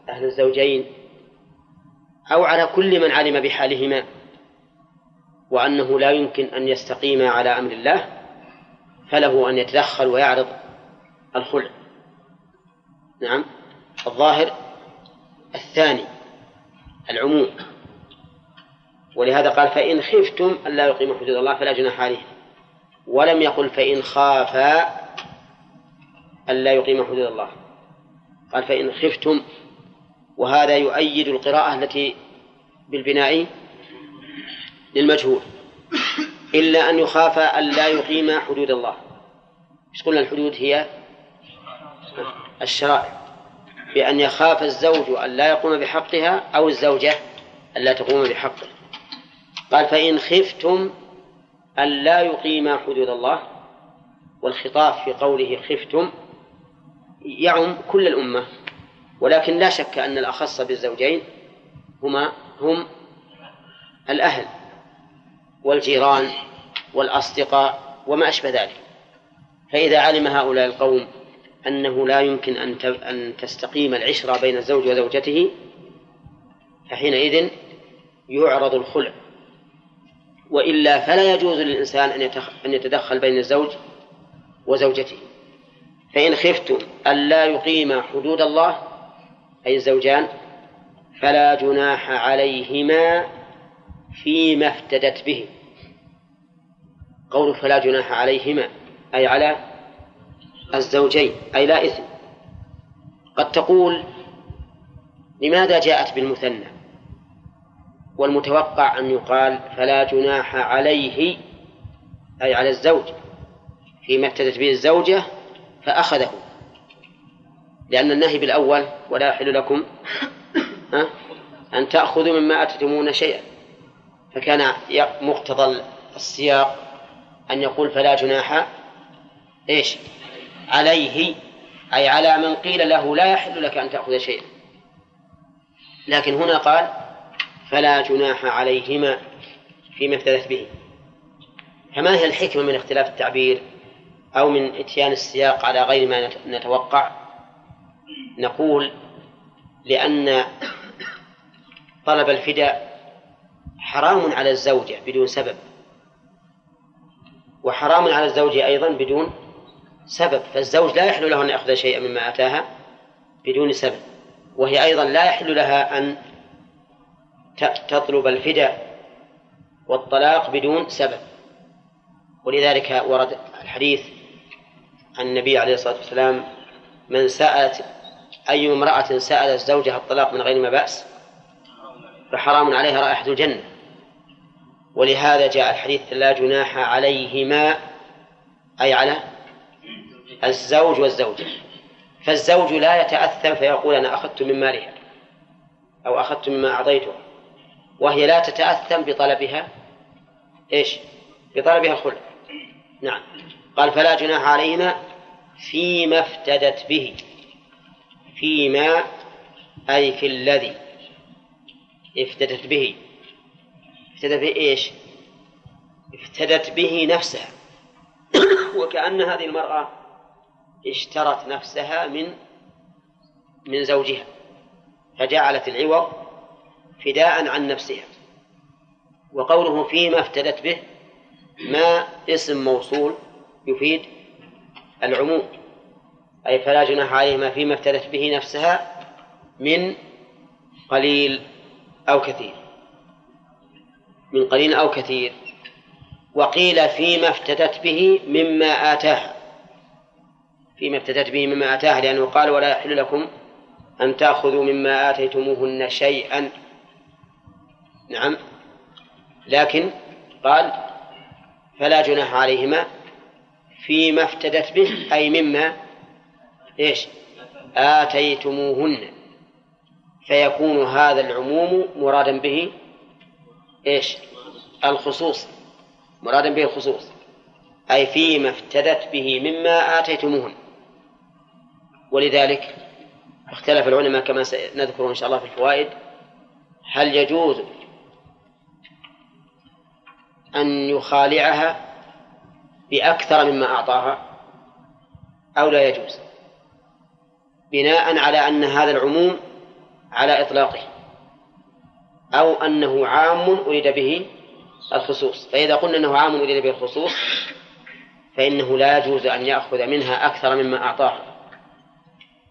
أهل الزوجين أو على كل من علم بحالهما وأنه لا يمكن أن يستقيم على أمر الله فله أن يتدخل ويعرض الخلع. نعم. الظاهر الثاني العموم. ولهذا قال فإن خفتم ألا يقيموا حدود الله فلا جناح عليهم. ولم يقل فإن خافا ألا يقيم حدود الله. قال فإن خفتم وهذا يؤيد القراءة التي بالبناء للمجهول. إلا أن يخاف أن لا يقيم حدود الله. إيش قلنا الحدود هي؟ الشرائع. بأن يخاف الزوج أن لا يقوم بحقها أو الزوجة أن لا تقوم بحقه قال فإن خفتم أن لا يقيم حدود الله والخطاب في قوله خفتم يعم كل الأمة ولكن لا شك أن الأخص بالزوجين هما هم الأهل والجيران والأصدقاء وما أشبه ذلك. فإذا علم هؤلاء القوم أنه لا يمكن أن أن تستقيم العشرة بين الزوج وزوجته فحينئذ يعرض الخلع. وإلا فلا يجوز للإنسان أن يتدخل بين الزوج وزوجته. فإن خفتم ألا يقيم حدود الله أي الزوجان فلا جناح عليهما فيما افتدت به. قول فلا جناح عليهما أي على الزوجين أي لا إثم. قد تقول لماذا جاءت بالمثنى؟ والمتوقع أن يقال فلا جناح عليه أي على الزوج. فيما افتدت به الزوجة فأخذه. لأن النهي بالأول ولا يحل لكم أن تأخذوا مما أتتمون شيئا. فكان مقتضى السياق أن يقول فلا جناح إيش؟ عليه أي على من قيل له لا يحل لك أن تأخذ شيئا. لكن هنا قال فلا جناح عليهما فيما افتدت به. فما هي الحكمة من اختلاف التعبير أو من إتيان السياق على غير ما نتوقع؟ نقول لأن طلب الفداء حرام على الزوجة بدون سبب وحرام على الزوج أيضا بدون سبب فالزوج لا يحل له أن يأخذ شيئا مما أتاها بدون سبب وهي أيضا لا يحل لها أن تطلب الفداء والطلاق بدون سبب. ولذلك ورد الحديث عن النبي عليه الصلاة والسلام من سألت أي امرأة سألت زوجها الطلاق من غير ما بأس فحرام عليها رائحة الجنة. ولهذا جاء الحديث لا جناح عليهما أي على الزوج والزوجة. فالزوج لا يتأثم فيقول أنا أخذت من مالها أو أخذت مما أعطيته وهي لا تتأثم بطلبها إيش؟ بطلبها الخلع. نعم. قال فلا جناح عليهما فيما افتدت به. فيما أي في الذي افتدت به. افتدت به إيش؟ افتدت به نفسها. وكأن هذه المرأة اشترت نفسها من من زوجها فجعلت العوض فداء عن نفسها. وقوله فيما افتدت به ما اسم موصول يفيد العموم أي فلا جناح عليهما فيما افتدت به نفسها من قليل أو كثير. من قليل أو كثير. وقيل فيما افتدت به مما آتاها. فيما افتدت به مما آتاها لأنه قال ولا يحل لكم أن تأخذوا مما آتيتموهن شيئا. نعم. لكن قال فلا جناح عليهما فيما افتدت به أي مما إيش؟ آتيتموهن. فيكون هذا العموم مرادا به إيش؟ الخصوص. مرادا به الخصوص. أي فيما افتدت به مما آتيتموهن. ولذلك اختلف العلماء كما سنذكر إن شاء الله في الفوائد. هل يجوز أن يخالعها بأكثر مما أعطاها أو لا يجوز؟ بناء على أن هذا العموم على إطلاقه أو أنه عام أريد به الخصوص. فإذا قلنا أنه عام أريد به الخصوص فإنه لا يجوز أن يأخذ منها أكثر مما أعطاها.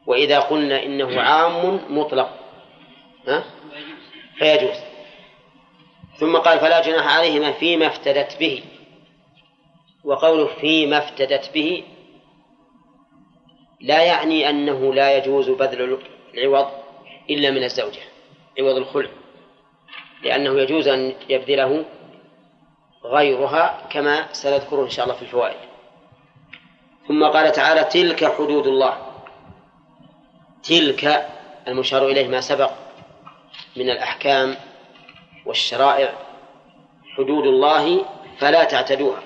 وإذا قلنا إنه عام مطلق ها؟ فيجوز. ثم قال فلا جناح عليهما فيما افتدت به. وقوله فيما افتدت به لا يعني أنه لا يجوز بذل العوض إلا من الزوجة عوض الخلع. لأنه يجوز أن يبذله غيرها كما سنذكره إن شاء الله في الفوائد. ثم قال تعالى تلك حدود الله. تلك المشار إليه ما سبق من الأحكام والشرائع. حدود الله فلا تعتدوها.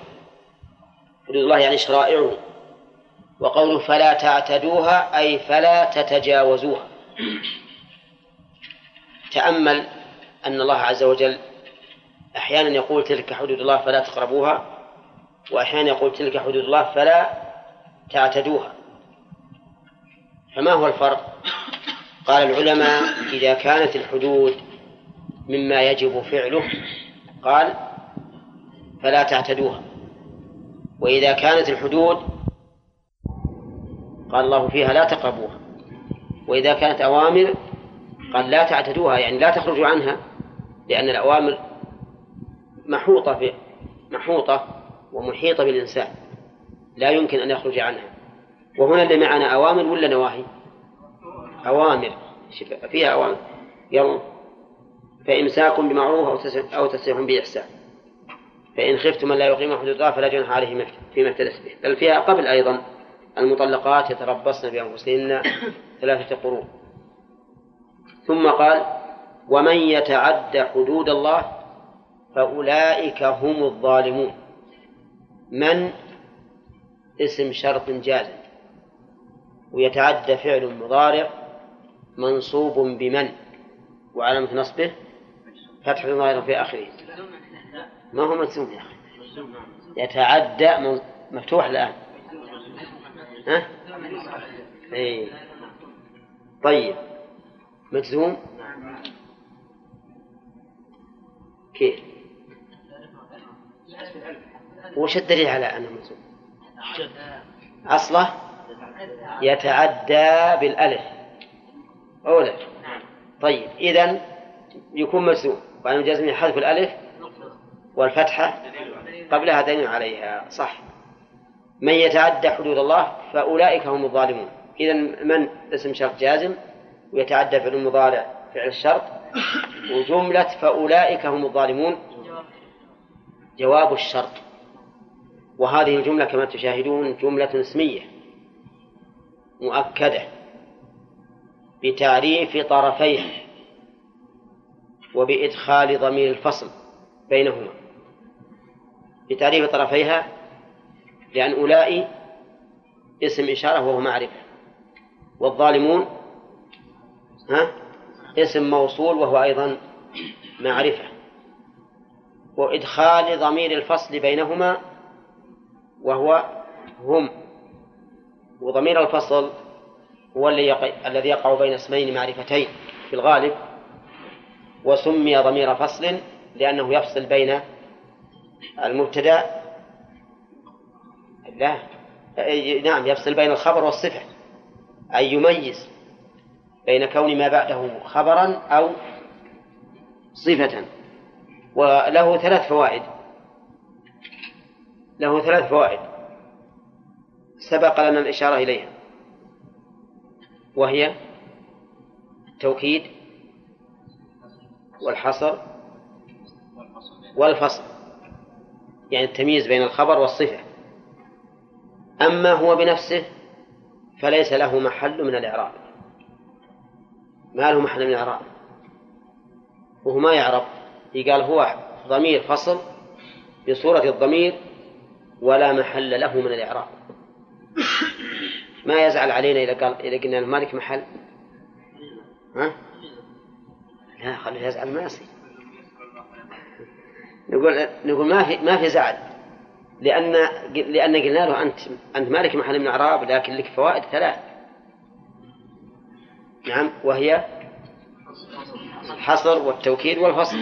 حدود الله يعني شرائعه. وقوله فلا تعتدوها أي فلا تتجاوزوها. تأمل أن الله عز وجل أحيانا يقول تلك حدود الله فلا تقربوها وأحيانا يقول تلك حدود الله فلا تعتدوها. فما هو الفرق؟ قال العلماء إذا كانت الحدود مما يجب فعله قال فلا تعتدوها. وإذا كانت الحدود قال الله فيها لا تقربوها. وإذا كانت أوامر قال لا تعتدوها يعني لا تخرجوا عنها لأن الأوامر محوطة محوطة ومحيطة بالإنسان. لا يمكن أن يخرج عنها. وهنا اللي معنا أوامر ولا نواهي؟ أوامر. فيها أوامر. يلا. فإمساك بمعروف أو تسريح بإحسان. فإن خفتم أن لا يقيم حدود الله فلا جناح عليه فيما افتدت به. بل فيها قبل أيضا المطلقات يتربصن بأنفسهن ثلاثة قرون. ثم قال ومن يتعد حدود الله فأولئك هم الظالمون. من؟ اسم شرط جازم. ويتعدى فعل مضارع منصوب بمن؟ وعلامة نصبه؟ فتح ظاهر في آخره. ما هو منسوب يا أخي؟ يتعدى مفتوح الآن. ها؟ إيه. طيب. مجزوم؟ كيف وش الدليل على أنه مجزوم؟ أصله؟ يتعدى بالألف. أولا. طيب إذا يكون مجزوم. وعن جزم حذف الألف والفتحة قبلها دليل عليها. صح. من يتعدى حدود الله فأولئك هم الظالمون. إذا من اسم شرط جازم ويتعدى فعل المضارع فعل الشرط وجملة فأولئك هم الظالمون. جواب الشرط. وهذه الجملة كما تشاهدون جملة اسمية. مؤكدة بتعريف طرفيها وبإدخال ضمير الفصل بينهما. بتعريف طرفيها لأن أولئك اسم إشارة وهو معرفة والظالمون ها اسم موصول وهو أيضا معرفة. وإدخال ضمير الفصل بينهما وهو هم. وضمير الفصل هو الذي يقع بين اسمين معرفتين في الغالب وسمي ضمير فصل لأنه يفصل بين المبتدأ لا نعم يفصل بين الخبر والصفة أي يميز بين كون ما بعده خبرا أو صفة وله ثلاث فوائد له ثلاث فوائد. سبق لنا الإشارة إليها. وهي التوكيد والحصر والفصل. يعني التمييز بين الخبر والصفة. أما هو بنفسه فليس له محل من الإعراب. ما له محل من الإعراب. وهو ما يعرب. قال هو ضمير فصل بصورة الضمير ولا محل له من الإعراب. ما يزعل علينا إذا قال إذا قلنا له مالك محل؟ ها؟ لا خليه يزعل ما يصير. نقول نقول ما في ما في زعل. لأن لأن قلنا له أنت أنت مالك محل من الإعراب لكن لك فوائد ثلاث. نعم وهي الحصر والتوكيد والفصل.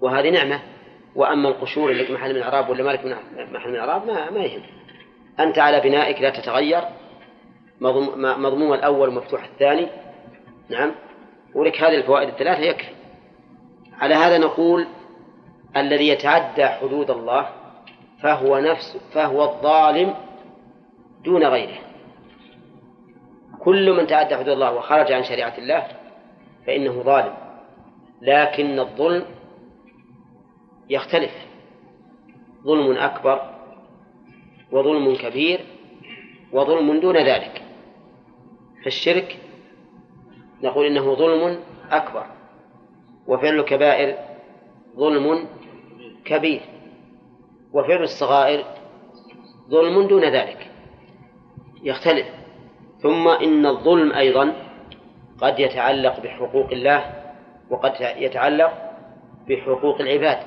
وهذه نعمة. وأما القشور اللي محل من الإعراب ولا مالك من محل من الإعراب ما ما يهم. أنت على بنائك لا تتغير. مضموم الأول ومفتوح الثاني. نعم. ولك هذه الفوائد الثلاثة يكفي. على هذا نقول الذي يتعدى حدود الله فهو نفس فهو الظالم دون غيره. كل من تعدى حدود الله وخرج عن شريعة الله فإنه ظالم. لكن الظلم يختلف. ظلم أكبر وظلم كبير وظلم دون ذلك. فالشرك نقول إنه ظلم أكبر وفعل الكبائر ظلم كبير وفعل الصغائر ظلم دون ذلك. يختلف. ثم إن الظلم أيضا قد يتعلق بحقوق الله وقد يتعلق بحقوق العباد.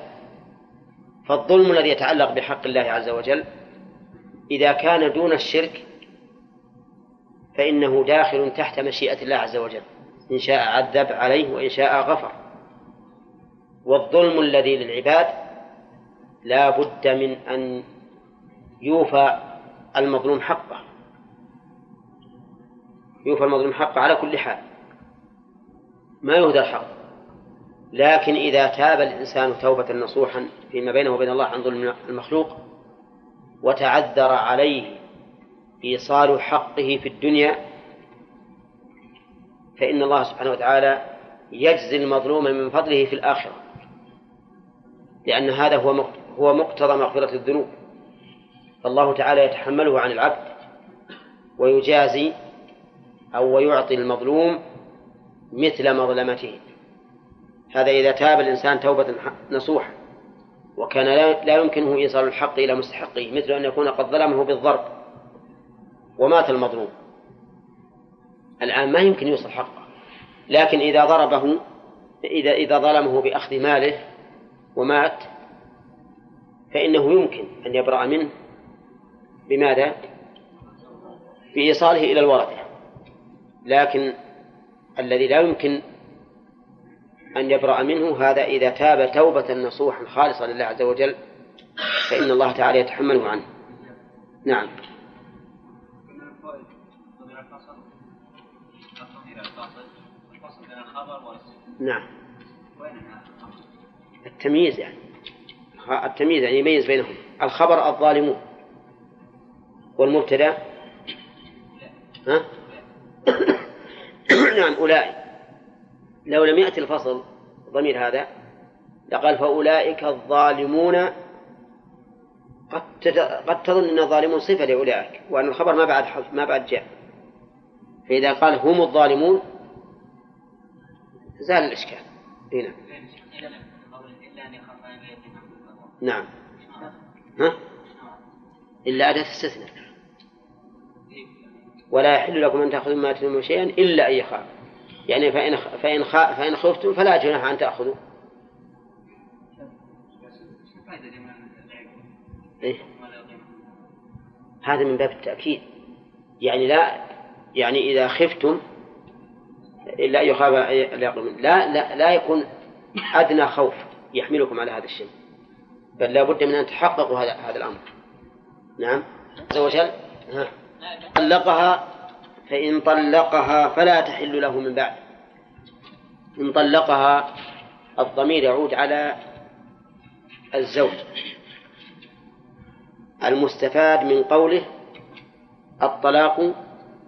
فالظلم الذي يتعلق بحق الله عز وجل إذا كان دون الشرك فإنه داخل تحت مشيئة الله عز وجل إن شاء عذب عليه وإن شاء غفر. والظلم الذي للعباد لا بد من أن يوفى المظلوم حقه. يوفى المظلوم حقه على كل حال. ما يهدى الحق. لكن إذا تاب الإنسان توبة نصوحا فيما بينه وبين الله عن ظلم المخلوق وتعذر عليه إيصال حقه في الدنيا فإن الله سبحانه وتعالى يجزي المظلوم من فضله في الآخرة لأن هذا هو هو مقتضى مغفرة الذنوب. فالله تعالى يتحمله عن العبد ويجازي أو ويعطي المظلوم مثل مظلمته. هذا إذا تاب الإنسان توبة نصوحة. وكان لا يمكنه إيصال الحق إلى مستحقه مثل أن يكون قد ظلمه بالضرب ومات المظلوم. الآن ما يمكن يوصل حقه. لكن إذا ضربه إذا إذا ظلمه بأخذ ماله ومات فإنه يمكن أن يبرأ منه. بماذا؟ بإيصاله إلى الورثة. لكن الذي لا يمكن أن يبرأ منه. هذا إذا تاب توبة نصوحا خالصة لله عز وجل فإن الله تعالى يتحمله عنه. نعم. نعم. التمييز يعني. التمييز يعني يميز بينهم. الخبر الظالمون. والمبتدا؟ ها؟ نعم أولئك. لو لم يأتي الفصل ضمير هذا لقال فأولئك الظالمون قد قد تظن أن الظالمون صفة لأولئك وأن الخبر ما بعد ما بعد جاء. فإذا قال هم الظالمون زال الإشكال. هنا نعم. ها؟ إلا أداة استثناء ولا يحل لكم أن تأخذوا ما آتيتم شيئا إلا أن يخاف يعني فإن فإن فإن خفتم فلا جناح أن تأخذوا. إيه؟ هذا من باب التأكيد. يعني لا يعني إذا خفتم إلا يخاف لا لا لا يكون أدنى خوف يحملكم على هذا الشيء. بل لا بد من أن تحققوا هذا هذا الأمر. نعم. عز وجل. ها. طلقها فإن طلقها فلا تحل له من بعد. إن طلقها الضمير يعود على الزوج. المستفاد من قوله الطلاق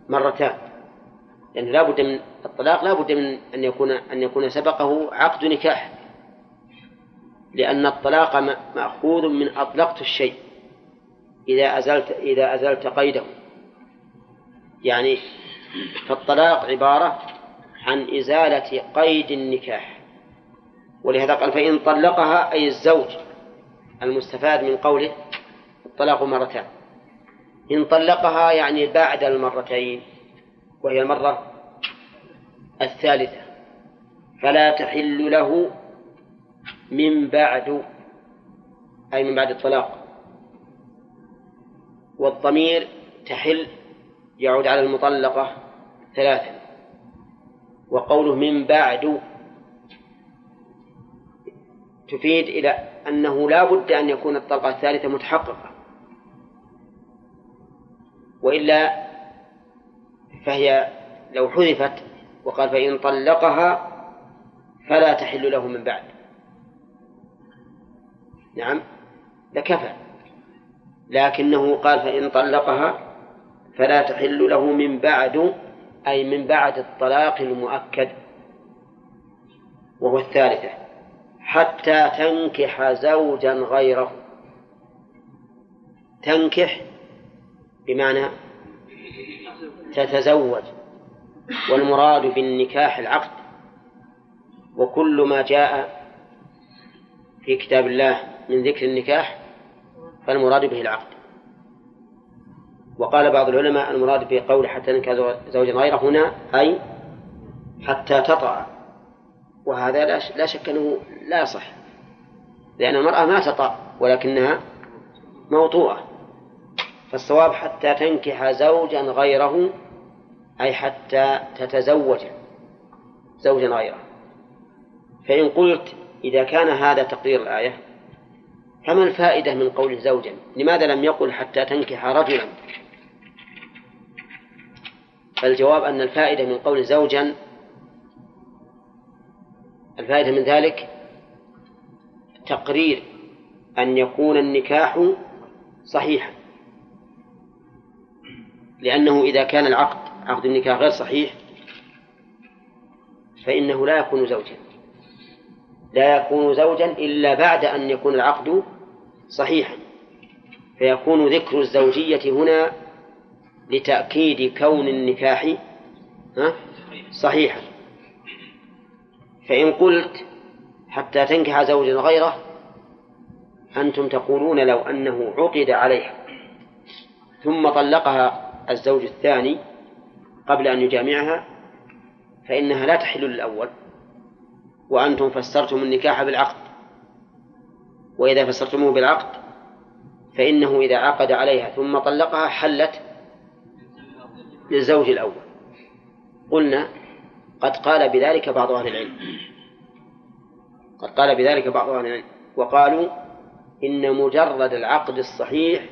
مرتان. لأن يعني لا بد من الطلاق لا بد من أن يكون أن يكون سبقه عقد نكاح. لأن الطلاق مأخوذ من أطلقت الشيء إذا أزلت إذا أزلت قيده. يعني فالطلاق عبارة عن إزالة قيد النكاح ولهذا قال فإن طلقها أي الزوج المستفاد من قوله الطلاق مرتان إن طلقها يعني بعد المرتين وهي المرة الثالثة فلا تحل له من بعد أي من بعد الطلاق والضمير تحل يعود على المطلقة ثلاثا. وقوله من بعد تفيد إلى أنه لا بد أن يكون الطلقة الثالثة متحققة. وإلا فهي لو حذفت وقال فإن طلقها فلا تحل له من بعد. نعم لكفى. لكنه قال فإن طلقها فلا تحل له من بعد أي من بعد الطلاق المؤكد. وهو الثالثة حتى تنكح زوجا غيره. تنكح بمعنى تتزوج والمراد بالنكاح العقد. وكل ما جاء في كتاب الله من ذكر النكاح فالمراد به العقد. وقال بعض العلماء المراد به قول حتى نكح زوجا غيره هنا أي حتى تطأ. وهذا لا شك أنه لا يصح. لأن المرأة ما تطأ ولكنها موطوءة. فالصواب حتى تنكح زوجا غيره أي حتى تتزوج زوجا غيره. فإن قلت إذا كان هذا تقدير الآية فما الفائدة من قوله زوجا؟ لماذا لم يقل حتى تنكح رجلا؟ فالجواب أن الفائدة من قول زوجا الفائدة من ذلك تقرير أن يكون النكاح صحيحا. لأنه إذا كان العقد عقد النكاح غير صحيح فإنه لا يكون زوجا. لا يكون زوجا إلا بعد أن يكون العقد صحيحا. فيكون ذكر الزوجية هنا لتأكيد كون النكاح صحيحا. فإن قلت حتى تنكح زوجا غيره أنتم تقولون لو أنه عقد عليها ثم طلقها الزوج الثاني قبل أن يجامعها فإنها لا تحل للأول وأنتم فسرتم النكاح بالعقد. وإذا فسرتموه بالعقد فإنه إذا عقد عليها ثم طلقها حلت للزوج الأول. قلنا قد قال بذلك بعض أهل العلم. قد قال بذلك بعض أهل العلم. وقالوا إن مجرد العقد الصحيح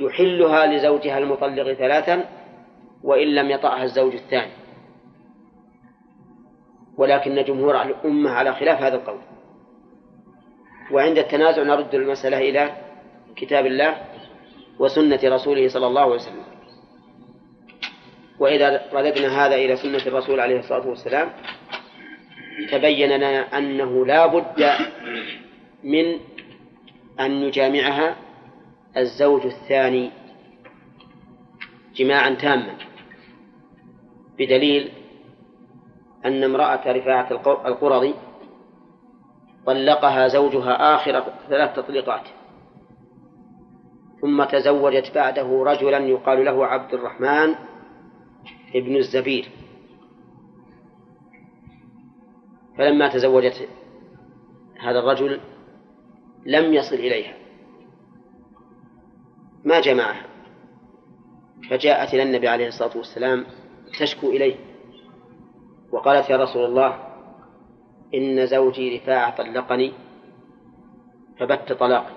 يحلها لزوجها المطلق ثلاثا وإن لم يطأها الزوج الثاني. ولكن جمهور الأمة على خلاف هذا القول. وعند التنازع نرد المسألة إلى كتاب الله وسنة رسوله صلى الله عليه وسلم. وإذا رددنا هذا إلى سنة الرسول عليه الصلاة والسلام تبين لنا أنه لا بد من أن يجامعها الزوج الثاني جماعا تاما بدليل أن امرأة رفاعة القرظي طلقها زوجها آخر ثلاث تطليقات ثم تزوجت بعده رجلا يقال له عبد الرحمن ابن الزبير. فلما تزوجت هذا الرجل لم يصل إليها. ما جمعها؟ فجاءت إلى النبي عليه الصلاة والسلام تشكو إليه وقالت يا رسول الله إن زوجي رفاعة طلقني فبت طلاقي.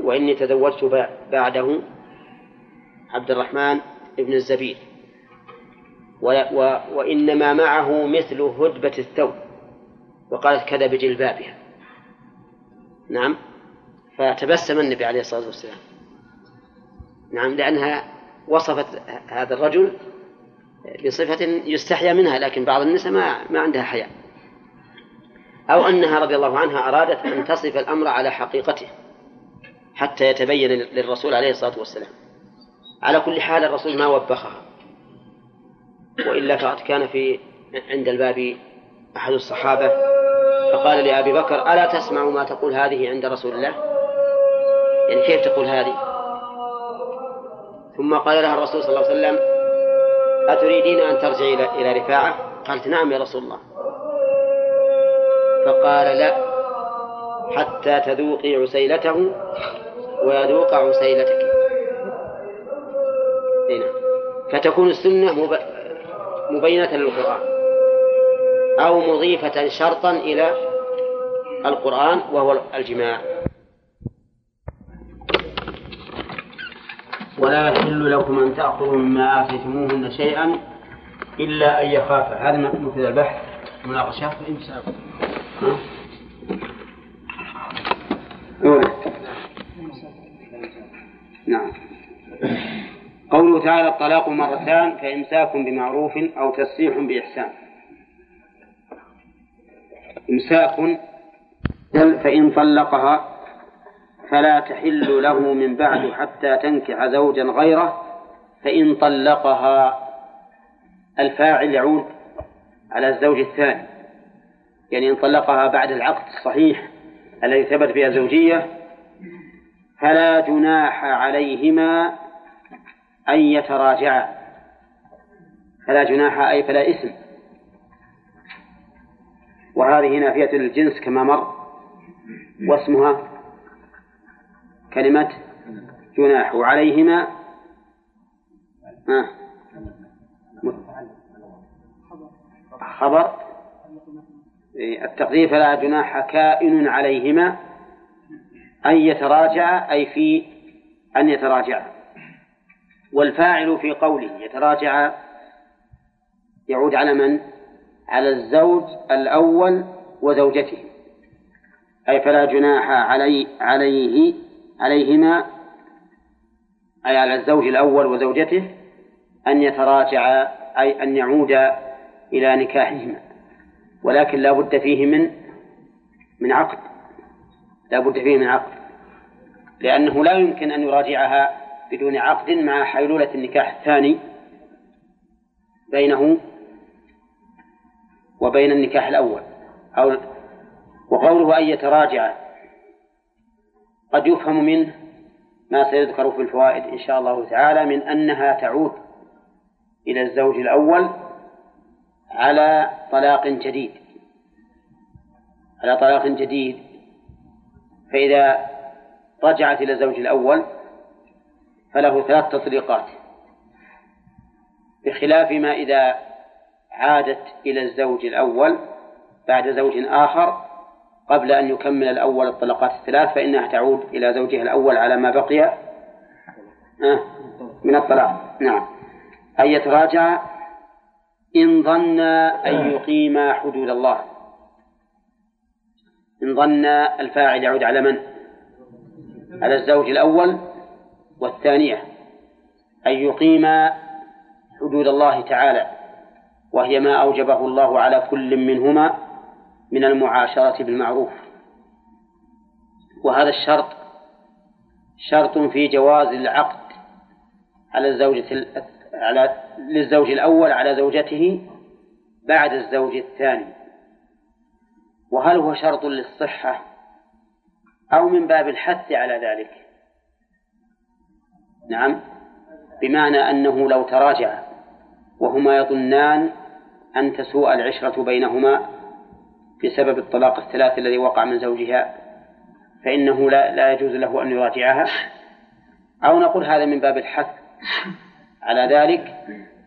وإني تزوجت بعده عبد الرحمن ابن الزبير. وإنما معه مثل هدبة الثوب. وقالت كذا بجلبابها. نعم. فتبسم النبي عليه الصلاة والسلام. نعم لأنها وصفت هذا الرجل بصفة يستحيا منها لكن بعض النساء ما ما عندها حياء. أو أنها رضي الله عنها أرادت أن تصف الأمر على حقيقته حتى يتبين للرسول عليه الصلاة والسلام. على كل حال الرسول ما وبخها. وإلا فقد كان في عند الباب أحد الصحابة فقال لأبي بكر ألا تسمع ما تقول هذه عند رسول الله؟ يعني كيف تقول هذه؟ ثم قال لها الرسول صلى الله عليه وسلم أتريدين أن ترجعي إلى رفاعة؟ قالت نعم يا رسول الله. فقال لا حتى تذوقي عسيلته ويذوق عسيلتك. هنا فتكون السنة مبينة للقرآن. أو مضيفة شرطا إلى القرآن وهو الجماع. ولا يحل لكم أن تأخذوا مما آتيتموهن شيئا إلا أن يخافا هذا مثل البحث. مناقشة. فإن نعم. قوله تعالى الطلاق مرتان فإمساك بمعروف أو تسريح بإحسان. إمساك فإن طلقها فلا تحل له من بعد حتى تنكح زوجا غيره فإن طلقها الفاعل يعود على الزوج الثاني. يعني إن طلقها بعد العقد الصحيح الذي ثبت فيها الزوجية فلا جناح عليهما أن يتراجعا. فلا جناح أي فلا إثم. وهذه نافية للجنس كما مر. واسمها كلمة جناح وعليهما خبر. التقدير فلا جناح كائن عليهما. أن يتراجع أي في أن يتراجع. والفاعل في قوله يتراجع يعود على من؟ على الزوج الأول وزوجته. أي فلا جناح علي عليه عليهما أي على الزوج الأول وزوجته أن يتراجع أي أن يعود إلى نكاحهما. ولكن لا بد فيه من من عقد. لا بد فيه من عقد. لأنه لا يمكن أن يراجعها بدون عقد مع حيلولة النكاح الثاني بينه وبين النكاح الأول. أو وقوله أن يتراجع. قد يفهم منه ما سيذكر في الفوائد إن شاء الله تعالى من أنها تعود إلى الزوج الأول على طلاق جديد. على طلاق جديد. فإذا رجعت إلى الزوج الأول فله ثلاث تطليقات بخلاف ما إذا عادت إلى الزوج الأول بعد زوج آخر قبل أن يكمل الأول الطلقات الثلاث فإنها تعود إلى زوجها الأول على ما بقي من الطلاق. نعم. أن يتراجع إن ظن أن يقيم حدود الله. إن ظن الفاعل يعود على من؟ على الزوج الأول والثانية أن يقيم حدود الله تعالى وهي ما أوجبه الله على كل منهما من المعاشرة بالمعروف. وهذا الشرط شرط في جواز العقد على الزوجة على للزوج الأول على زوجته بعد الزوج الثاني. وهل هو شرط للصحة أو من باب الحث على ذلك؟ نعم. بمعنى أنه لو تراجع وهما يظنان أن تسوء العشرة بينهما بسبب الطلاق الثلاث الذي وقع من زوجها فإنه لا, لا يجوز له أن يراجعها. أو نقول هذا من باب الحث على ذلك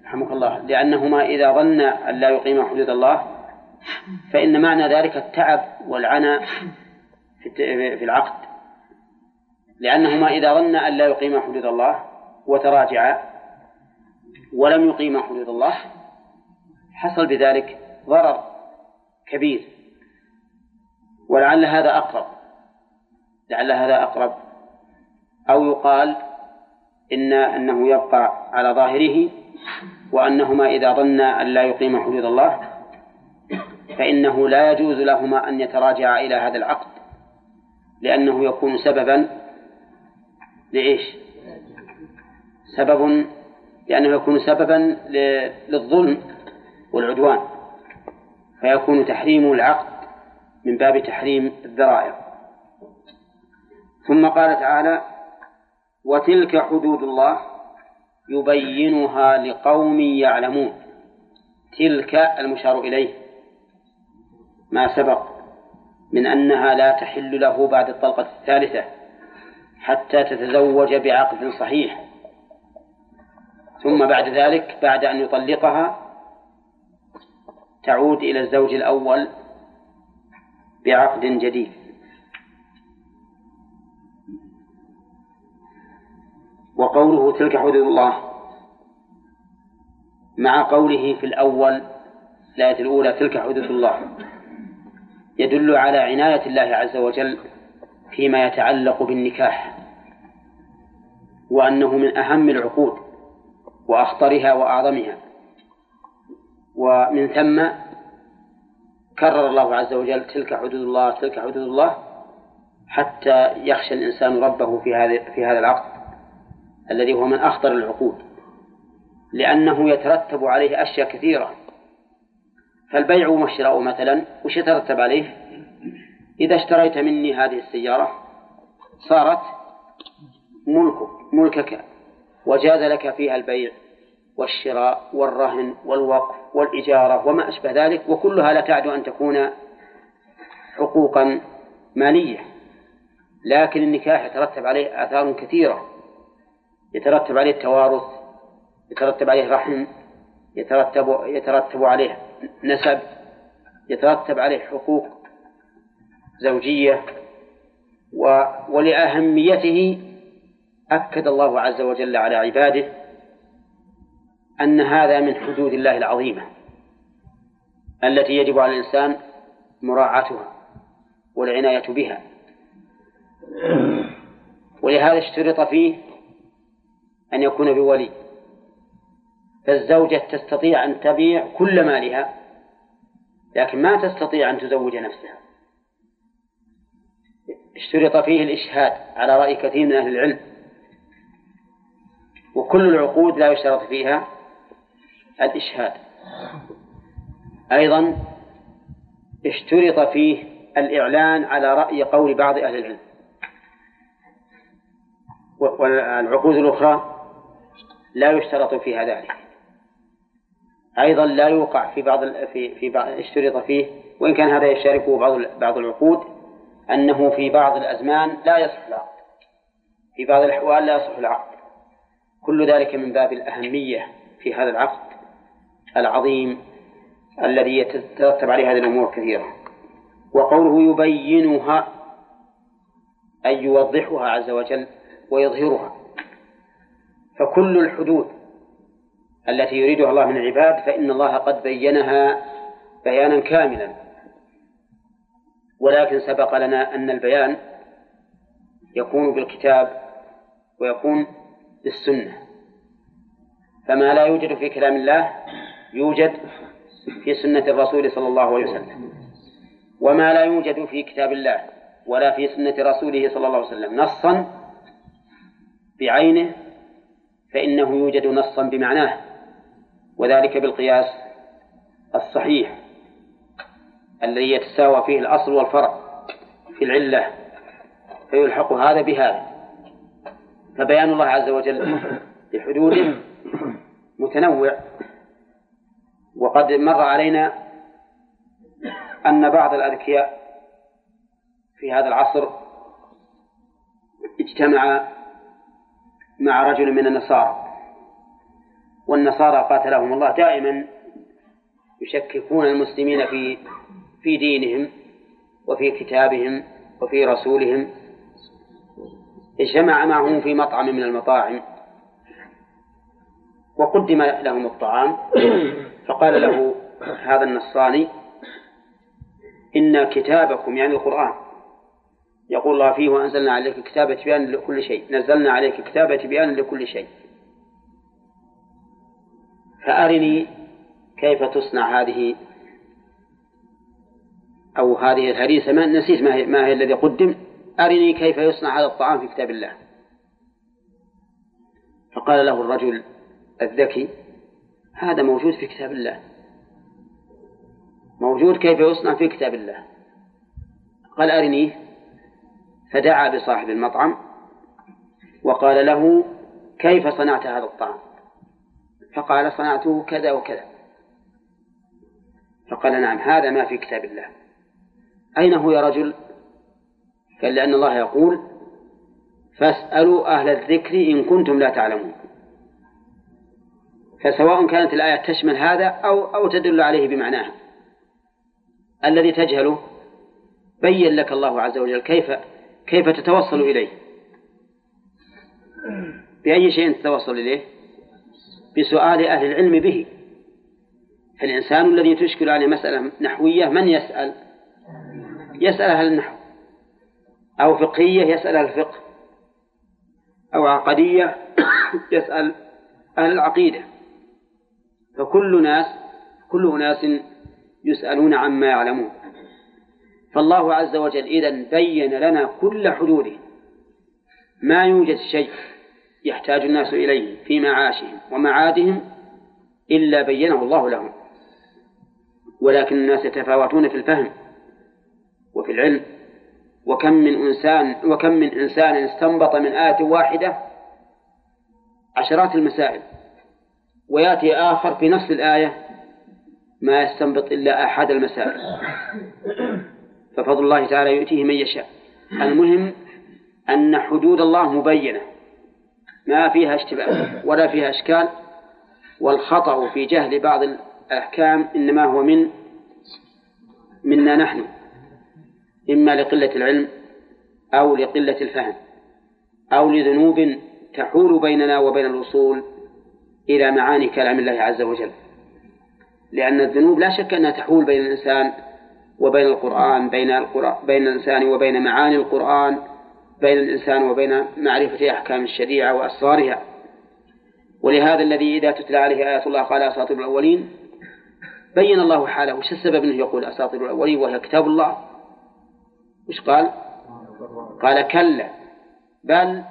رحمك الله لأنهما إذا ظن أن لا يقيم حدود الله فإن معنى ذلك التعب والعنى في العقد. لأنهما إذا ظن أن لا يقيم حدود الله وتراجعا ولم يقيم حدود الله حصل بذلك ضرر كبير. ولعل هذا أقرب. لعل هذا أقرب. أو يقال إن أنه يبقى على ظاهره وأنهما إذا ظنا أن لا يقيم حدود الله فإنه لا يجوز لهما أن يتراجعا إلى هذا العقد لأنه يكون سببا لإيش؟ سبب لأنه يكون سببا للظلم والعدوان فيكون تحريم العقد من باب تحريم الذرائع. ثم قال تعالى وتلك حدود الله يبينها لقوم يعلمون. تلك المشار إليه. ما سبق من أنها لا تحل له بعد الطلقة الثالثة. حتى تتزوج بعقد صحيح. ثم بعد ذلك بعد أن يطلقها تعود إلى الزوج الأول بعقد جديد. وقوله تلك حدود الله مع قوله في الأول الآية الأولى تلك حدود الله يدل على عناية الله عز وجل فيما يتعلق بالنكاح وأنه من أهم العقود وأخطرها وأعظمها. ومن ثم كرر الله عز وجل تلك حدود الله تلك حدود الله حتى يخشى الإنسان ربه في هذا في هذا العقد الذي هو من أخطر العقود. لأنه يترتب عليه أشياء كثيرة. فالبيع والشراء مثلا وش يترتب عليه؟ إذا اشتريت مني هذه السيارة صارت ملكك ملكك وجاز لك فيها البيع والشراء والرهن والوقف والإجارة وما أشبه ذلك وكلها لا تعد أن تكون حقوقا مالية. لكن النكاح يترتب عليه آثار كثيرة. يترتب عليه التوارث يترتب عليه رحم يترتب يترتب عليه نسب يترتب عليه حقوق زوجية و ولأهميته أكد الله عز وجل على عباده أن هذا من حدود الله العظيمة التي يجب على الإنسان مراعاتها والعناية بها. ولهذا اشترط فيه أن يكون بولي. فالزوجة تستطيع أن تبيع كل مالها لكن ما تستطيع أن تزوج نفسها. اشترط فيه الإشهاد على رأي كثير من أهل العلم. وكل العقود لا يشترط فيها الإشهاد. أيضا اشترط فيه الإعلان على رأي قول بعض أهل العلم. والعقود الأخرى لا يشترط فيها ذلك. أيضا لا يوقع في بعض في في بعض اشترط فيه وإن كان هذا يشاركه بعض بعض العقود أنه في بعض الأزمان لا يصح العقد. في بعض الأحوال لا يصح العقد. كل ذلك من باب الأهمية في هذا العقد العظيم الذي يترتب عليه هذه الأمور كثيرة. وقوله يبينها أي يوضحها عز وجل ويظهرها. فكل الحدود التي يريدها الله من العباد فإن الله قد بينها بيانا كاملا. ولكن سبق لنا أن البيان يكون بالكتاب ويكون بالسنة. فما لا يوجد في كلام الله يوجد في سنة الرسول صلى الله عليه وسلم. وما لا يوجد في كتاب الله ولا في سنة رسوله صلى الله عليه وسلم نصا بعينه فإنه يوجد نصا بمعناه وذلك بالقياس الصحيح. الذي يتساوى فيه الأصل والفرع في العلة فيلحق هذا بهذا. فبيان الله عز وجل لحدوده متنوع. وقد مر علينا أن بعض الأذكياء في هذا العصر اجتمع مع رجل من النصارى والنصارى قاتلهم الله دائما يشككون المسلمين في في دينهم وفي كتابهم وفي رسولهم. اجتمع معهم في مطعم من المطاعم وقدم لهم الطعام. فقال له هذا النصراني إن كتابكم يعني القرآن يقول الله فيه وأنزلنا عليك كتابة بيان لكل شيء. نزلنا عليك كتابة بيان لكل شيء. فأرني كيف تصنع هذه أو هذه الهريسة ما نسيت ما هي, ما هي الذي قدم أرني كيف يصنع هذا الطعام في كتاب الله. فقال له الرجل الذكي هذا موجود في كتاب الله. موجود كيف يصنع في كتاب الله؟ قال أرنيه فدعا بصاحب المطعم وقال له كيف صنعت هذا الطعام؟ فقال صنعته كذا وكذا. فقال نعم هذا ما في كتاب الله. أين هو يا رجل؟ قال لأن الله يقول فاسألوا أهل الذكر إن كنتم لا تعلمون. فسواء كانت الآية تشمل هذا أو أو تدل عليه بمعناها. الذي تجهله بين لك الله عز وجل كيف كيف تتوصل إليه. بأي شيء تتوصل إليه؟ بسؤال أهل العلم به. فالإنسان الذي تشكل عليه مسألة نحوية من يسأل؟ يسأل أهل النحو. أو فقهية يسأل أهل الفقه. أو عقدية يسأل أهل العقيدة. فكل ناس كل أناس يسألون عما يعلمون. فالله عز وجل إذا بين لنا كل حدوده. ما يوجد شيء يحتاج الناس إليه في معاشهم ومعادهم إلا بينه الله لهم. ولكن الناس يتفاوتون في الفهم. وفي العلم وكم من إنسان وكم من إنسان استنبط من آية واحدة عشرات المسائل ويأتي آخر في نفس الآية ما يستنبط إلا أحد المسائل. ففضل الله تعالى يؤتيه من يشاء. المهم أن حدود الله مبينة ما فيها اشتباه ولا فيها أشكال والخطأ في جهل بعض الأحكام إنما هو من منا نحن. إما لقلة العلم أو لقلة الفهم أو لذنوب تحول بيننا وبين الوصول إلى معاني كلام الله عز وجل. لأن الذنوب لا شك أنها تحول بين الإنسان وبين القرآن بين القرآن بين الإنسان وبين معاني القرآن بين الإنسان وبين معرفة أحكام الشريعة وأسرارها. ولهذا الذي إذا تتلى عليه آيات الله قال أساطير الأولين بين الله حاله. وش السبب أنه يقول أساطير الأولين؟ وهي كتاب الله. وش قال؟ قال كلا بل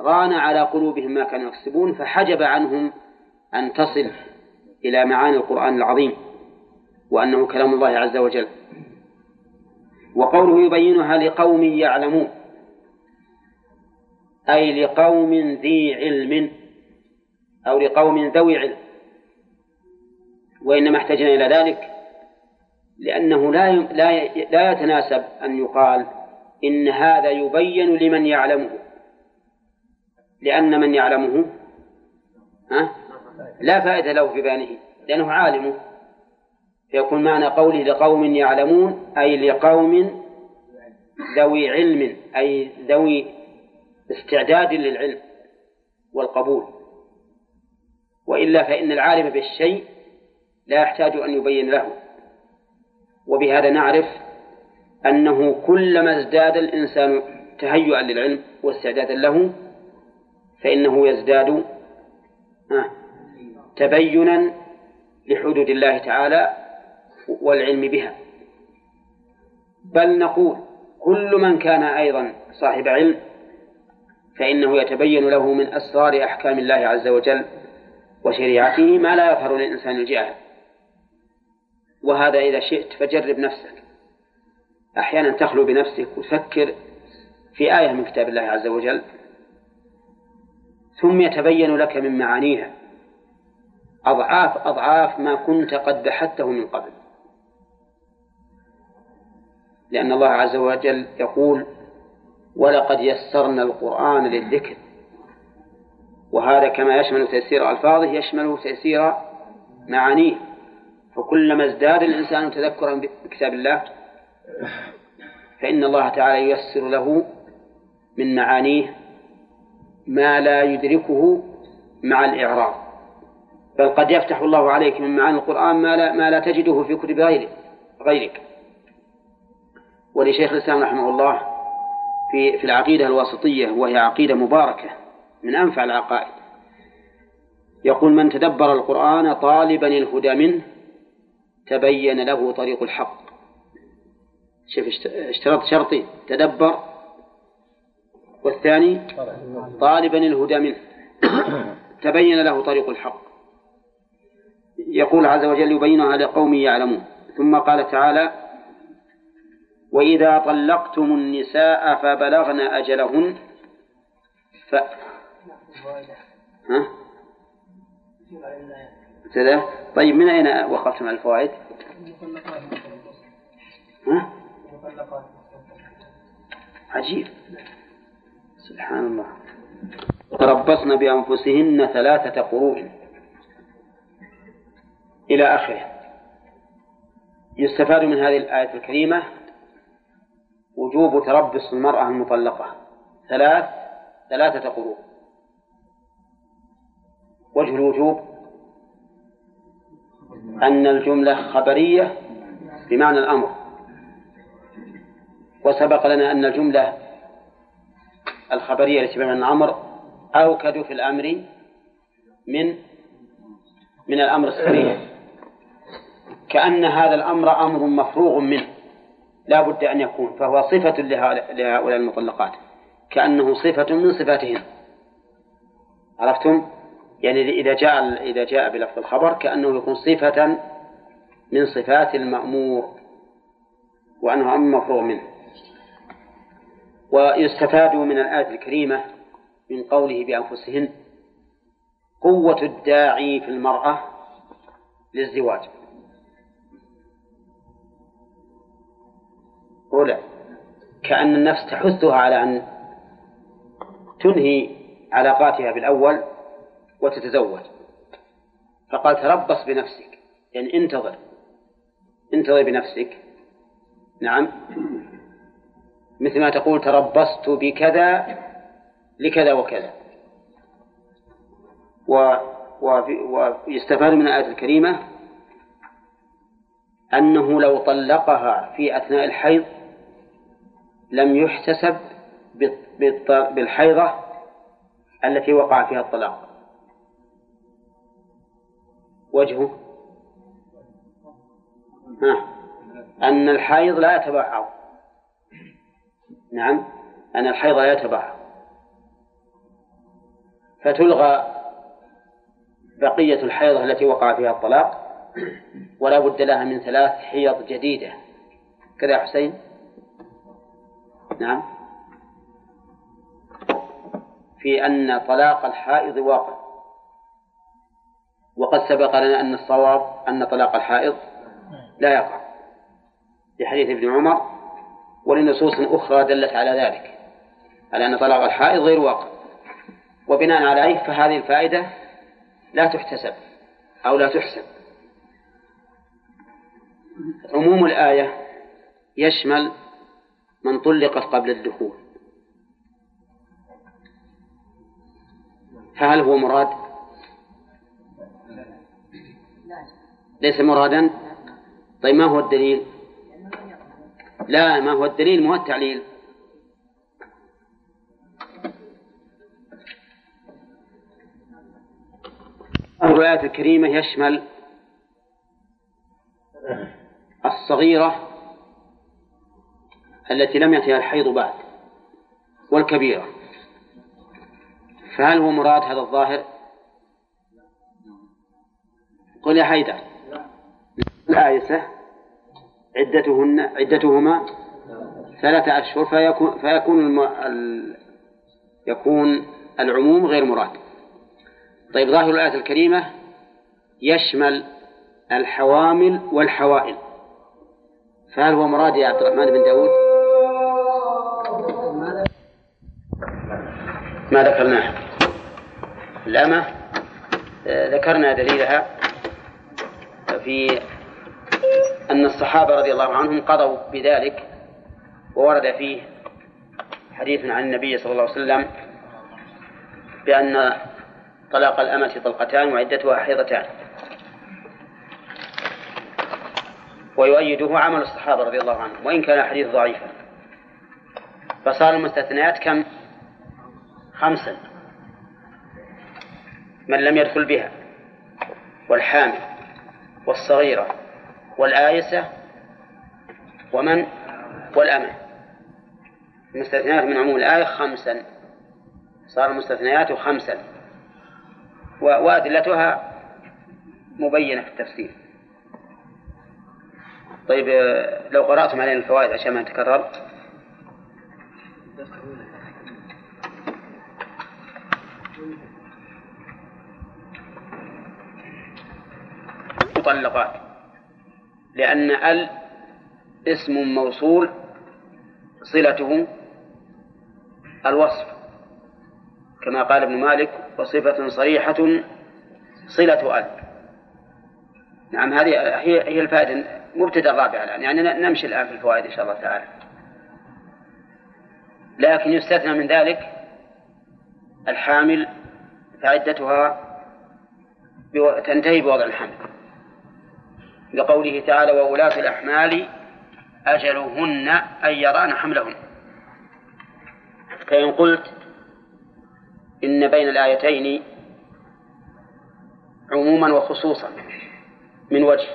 ران على قلوبهم ما كانوا يكسبون فحجب عنهم أن تصل إلى معاني القرآن العظيم وأنه كلام الله عز وجل. وقوله يبينها لقوم يعلمون أي لقوم ذي علم أو لقوم ذوي علم وإنما احتجنا إلى ذلك لأنه لا لا لا يتناسب أن يقال إن هذا يبين لمن يعلمه. لأن من يعلمه ها؟ لا فائدة له في بيانه لأنه عالمه فيكون معنى قوله لقوم يعلمون أي لقوم ذوي علم أي ذوي استعداد للعلم والقبول. وإلا فإن العالم بالشيء لا يحتاج أن يبين له. وبهذا نعرف أنه كلما ازداد الإنسان تهيئا للعلم واستعدادا له فإنه يزداد تبينا لحدود الله تعالى والعلم بها. بل نقول كل من كان أيضا صاحب علم فإنه يتبين له من أسرار أحكام الله عز وجل وشريعته ما لا يظهر للإنسان الجاهل وهذا إذا شئت فجرب نفسك. أحيانا تخلو بنفسك وتفكر في آية من كتاب الله عز وجل. ثم يتبين لك من معانيها. أضعاف أضعاف ما كنت قد بحثته من قبل. لأن الله عز وجل يقول ولقد يسرنا القرآن للذكر وهذا كما يشمل تيسير ألفاظه يشمل تيسير معانيه. فكلما ازداد الإنسان تذكرا بكتاب الله فإن الله تعالى ييسر له من معانيه ما لا يدركه مع الإعراب. بل قد يفتح الله عليك من معاني القرآن ما لا, ما لا تجده في كتب غيرك غيرك. ولشيخ الإسلام رحمه الله في في العقيدة الواسطية وهي عقيدة مباركة من أنفع العقائد يقول من تدبر القرآن طالبا الهدى منه تبين له طريق الحق. شوف اشترط شرطين تدبر. والثاني طالبا الهدى منه. تبين له طريق الحق. يقول عز وجل يبينها لقوم يعلمون. ثم قال تعالى وإذا طلقتم النساء فبلغن أجلهن. ف... ها؟ كذا طيب من أين وقفتم على الفوائد؟ ها؟ عجيب. سبحان الله. تربصن بأنفسهن ثلاثة قروء إلى آخره. يستفاد من هذه الآية الكريمة وجوب تربص المرأة المطلقة. ثلاث ثلاثة قروء وجه الوجوب أن الجملة خبرية بمعنى الأمر. وسبق لنا أن الجملة الخبرية التي بمعنى الأمر أوكد في الأمر من من الأمر الصريح. كأن هذا الأمر أمر مفروغ منه لا بد أن يكون فهو صفة لهؤلاء المطلقات كأنه صفة من صفاتهن عرفتم؟ يعني إذا جاء إذا جاء بلفظ الخبر كأنه يكون صفة من صفات المأمور وأنه أمر مفروغ منه. ويستفاد من الآية الكريمة من قوله بأنفسهن قوة الداعي في المرأة للزواج. أولى كأن النفس تحثها على أن تنهي علاقاتها بالأول وتتزوج. فقال تربص بنفسك. يعني انتظر. انتظر بنفسك. نعم. مثل ما تقول تربصت بكذا لكذا وكذا. و ويستفاد من الآية الكريمة أنه لو طلقها في أثناء الحيض لم يحتسب بالحيضة التي وقع فيها الطلاق. وجهه. ها. أن الحيض لا يتبعض. نعم. أن الحيض لا يتبعض. فتلغى بقية الحيضة التي وقع فيها الطلاق ولا بد لها من ثلاث حيض جديدة. كذا حسين؟ نعم. في أن طلاق الحائض واقع. وقد سبق لنا أن الصواب أن طلاق الحائض لا يقع. لحديث ابن عمر ولنصوص أخرى دلت على ذلك على أن طلاق الحائض غير واقع. وبناء عليه فهذه الفائدة لا تحتسب أو لا تحسب. عموم الآية يشمل من طلقت قبل الدخول. فهل هو مراد؟ ليس مرادا طيب ما هو الدليل؟ لا ما هو الدليل مو التعليل الآية الكريمة يشمل الصغيرة التي لم يأتها الحيض بعد والكبيرة فهل هو مراد هذا الظاهر؟ قل يا حيدر الآيسة عدتهن عدتهما ثلاثة أشهر فيكون فيكون الم... ال... يكون العموم غير مراد. طيب ظاهر الآية الكريمة يشمل الحوامل والحوائل. فهل هو مراد يا عبد الرحمن بن داود؟ ما ذكرناه الأمة ذكرنا دليلها في أن الصحابة رضي الله عنهم قضوا بذلك وورد فيه حديث عن النبي صلى الله عليه وسلم بأن طلاق الأمة طلقتان وعدتها حيضتان. ويؤيده عمل الصحابة رضي الله عنهم وإن كان الحديث ضعيفا. فصار المستثنيات كم؟ خمسا. من لم يدخل بها والحامل والصغيرة والآيسة ومن؟ والأمة المستثنيات من عموم الآية خمسا. صار المستثنيات خمسا. وأدلتها مبينة في التفسير. طيب لو قرأتم علينا الفوائد عشان ما نتكرر. مطلقات. لأن ال اسم موصول صلته الوصف. كما قال ابن مالك وصفة صريحة صلة ال. نعم هذه هي هي الفائدة مبتدأ الرابع الآن. يعني نمشي الآن في الفوائد إن شاء الله تعالى. لكن يستثنى من ذلك الحامل فعدتها تنتهي بوضع الحمل لقوله تعالى وولاة الأحمال أجلهن أن يران حملهن. فإن قلت إن بين الآيتين عموما وخصوصا من وجه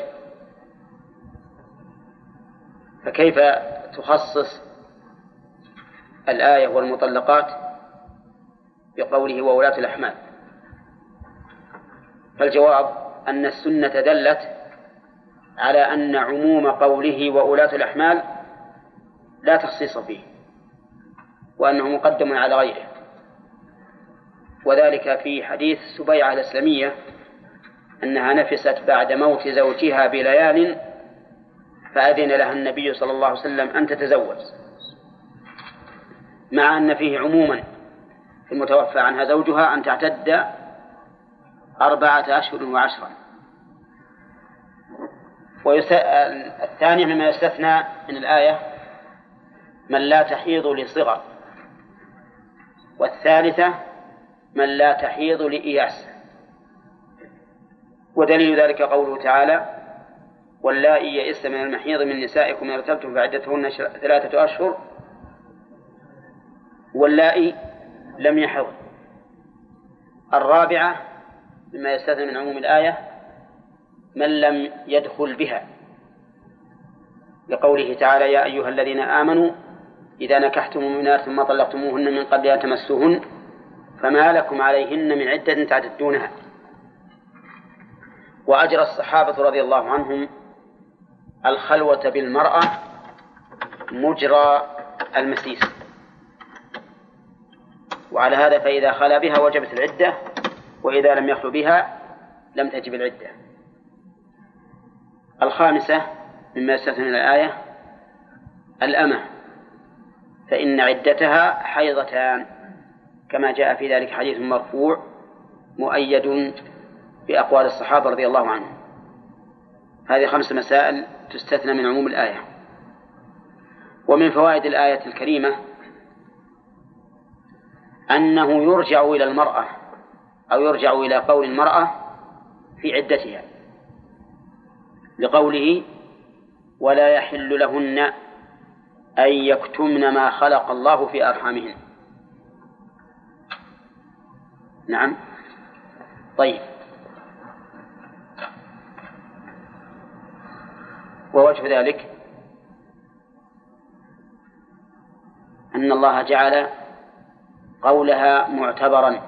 فكيف تخصص الآية والمطلقات بقوله وولاة الأحمال؟ فالجواب أن السنة دلت على أن عموم قوله وولاة الأحمال لا تخصيص فيه وأنه مقدم على غيره. وذلك في حديث سبيعة الإسلامية أنها نفست بعد موت زوجها بليال فأذن لها النبي صلى الله عليه وسلم أن تتزوج. مع أن فيه عموما المتوفى عنها زوجها أن تعتد أربعة أشهر وعشرا. الثانية مما يستثنى من الآية من لا تحيض لصغر والثالثة من لا تحيض لإياس. ودليل ذلك قوله تعالى واللائي يئسن من المحيض من نسائكم إن ارتبتم فعدتهن ثلاثة أشهر واللائي لم يحض. الرابعة مما يستثنى من عموم الآية من لم يدخل بها. لقوله تعالى يا أيها الذين آمنوا إذا نكحتم المؤمنات ثم طلقتموهن من قبل أن تمسوهن فما لكم عليهن من عدة تعتدونها وأجرى الصحابة رضي الله عنهم الخلوة بالمرأة مجرى المسيس. وعلى هذا فإذا خلا بها وجبت العدة وإذا لم يخلو بها لم تجب العدة. الخامسة مما يستثنى الآية الأمة فإن عدتها حيضتان كما جاء في ذلك حديث مرفوع مؤيد بأقوال الصحابة رضي الله عنهم. هذه خمس مسائل تستثنى من عموم الآية. ومن فوائد الآية الكريمة أنه يرجع إلى المرأة أو يرجع إلى قول المرأة في عدتها. لقوله ولا يحل لهن أن يكتمن ما خلق الله في أرحامهن. نعم. طيب. ووجه ذلك أن الله جعل قولها معتبرا.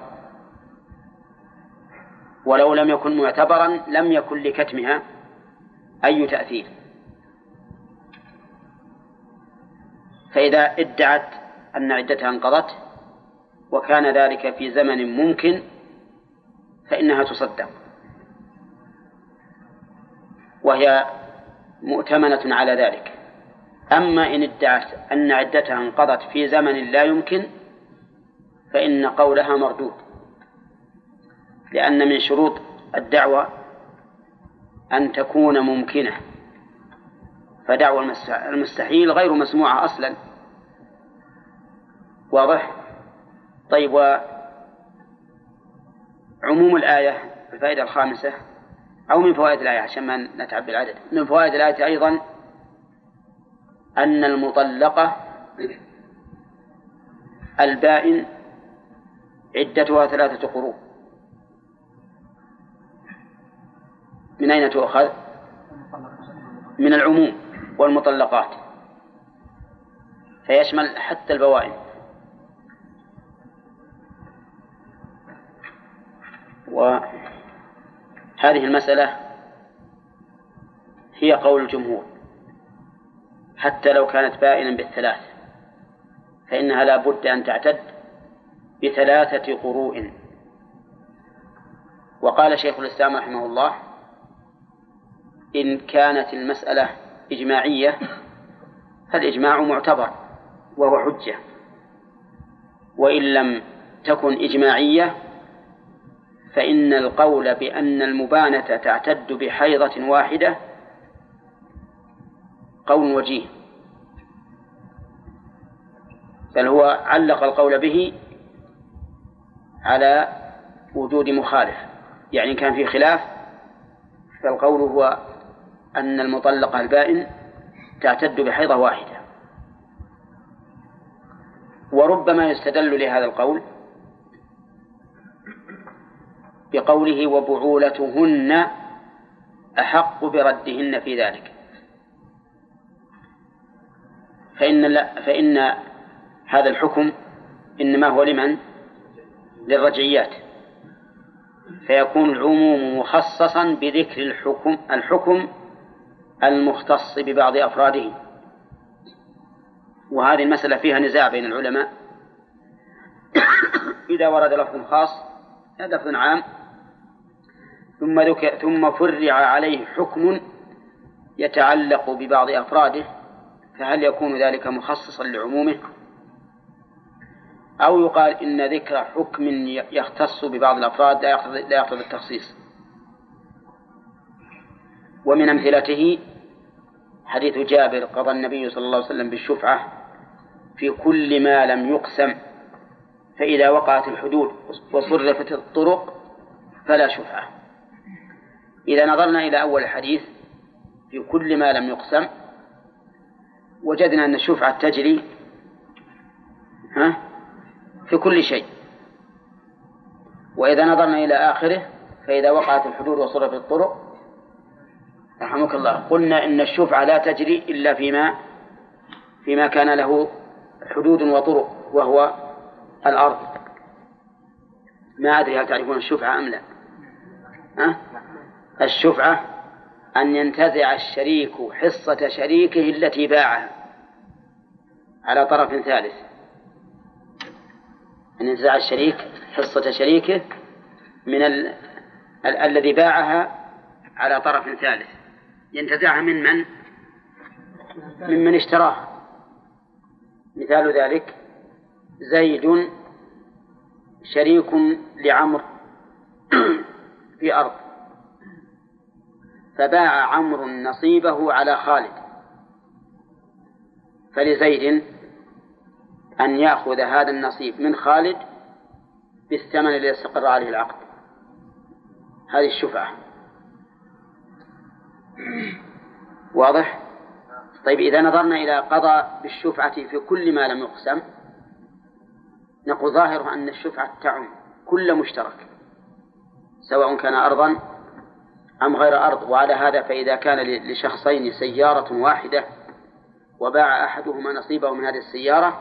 ولو لم يكن معتبرا لم يكن لكتمها. أي تأثير؟ فإذا ادعت أن عدتها انقضت وكان ذلك في زمن ممكن فإنها تصدق. وهي مؤتمنة على ذلك. أما إن ادعت أن عدتها انقضت في زمن لا يمكن فإن قولها مردود لأن من شروط الدعوة أن تكون ممكنة. فدعوة المستحيل غير مسموعة أصلا. واضح؟ طيب وعموم الآية الفائدة الخامسة أو من فوائد الآية عشان ما نتعب بالعدد من فوائد الآية أيضا أن المطلقة البائن عدتها ثلاثة قروء. من أين تؤخذ؟ من العموم والمطلقات. فيشمل حتى البوائن. وهذه المسألة هي قول الجمهور. حتى لو كانت بائنا بالثلاث فإنها لا بد أن تعتد بثلاثة قروء. وقال شيخ الإسلام رحمه الله إن كانت المسألة إجماعية فالإجماع معتبر وهو حجة. وإن لم تكن إجماعية فإن القول بأن المبانة تعتد بحيضة واحدة قول وجيه. بل هو علق القول به على وجود مخالف. يعني كان في خلاف فالقول هو أن المطلقة البائن تعتد بحيضة واحدة. وربما يستدل لهذا القول بقوله وبعولتهن أحق بردهن في ذلك. فإن لا فإن هذا الحكم إنما هو لمن؟ للرجعيات. فيكون العموم مخصصا بذكر الحكم الحكم المختص ببعض أفراده. وهذه المسألة فيها نزاع بين العلماء. إذا ورد لفظ خاص لفظ عام. ثم ذكر ثم فرع عليه حكم يتعلق ببعض أفراده فهل يكون ذلك مخصصا لعمومه؟ أو يقال إن ذكر حكم يختص ببعض الأفراد لا يقتضي التخصيص. ومن أمثلته حديث جابر قضى النبي صلى الله عليه وسلم بالشفعة في كل ما لم يقسم فإذا وقعت الحدود وصرفت الطرق فلا شفعة. إذا نظرنا إلى أول الحديث في كل ما لم يقسم وجدنا أن الشفعة تجري ها في كل شيء. وإذا نظرنا إلى آخره فإذا وقعت الحدود وصرفت الطرق رحمك الله. قلنا إن الشفعة لا تجري إلا فيما فيما كان له حدود وطرق وهو الأرض. ما أدري هل تعرفون الشفعة أم لا. أه؟ الشفعة أن ينتزع الشريك حصة شريكه التي باعها على طرف ثالث. أن ينتزع الشريك حصة شريكه من ال... ال... الذي باعها على طرف ثالث. ينتزعها من من؟ ممن اشتراها مثال ذلك زيد شريك لعمر في أرض. فباع عمرو نصيبه على خالد. فلزيد أن يأخذ هذا النصيب من خالد بالثمن الذي استقر عليه العقد. هذه الشفعة. واضح؟ طيب إذا نظرنا إلى قضاء بالشفعة في كل ما لم يقسم نقول ظاهر أن الشفعة تعم كل مشترك سواء كان أرضا أم غير أرض وعلى هذا فإذا كان لشخصين سيارة واحدة وباع أحدهما نصيبه من هذه السيارة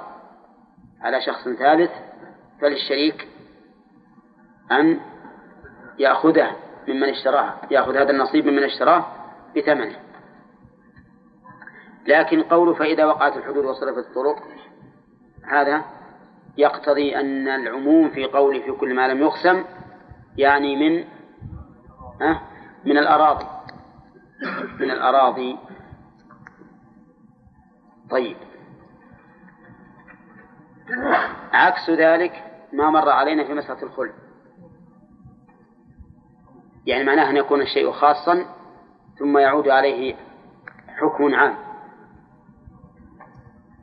على شخص ثالث فللشريك أن يأخذه ممن اشتراه يأخذ هذا النصيب ممن اشتراه بثمنه. لكن قوله فإذا وقعت الحدود وصرفت الطرق هذا يقتضي أن العموم في قوله في كل ما لم يقسم يعني من أه من الأراضي. من الأراضي. طيب. عكس ذلك ما مر علينا في مسألة الخلع. يعني معناه أن يكون الشيء خاصا ثم يعود عليه حكم عام.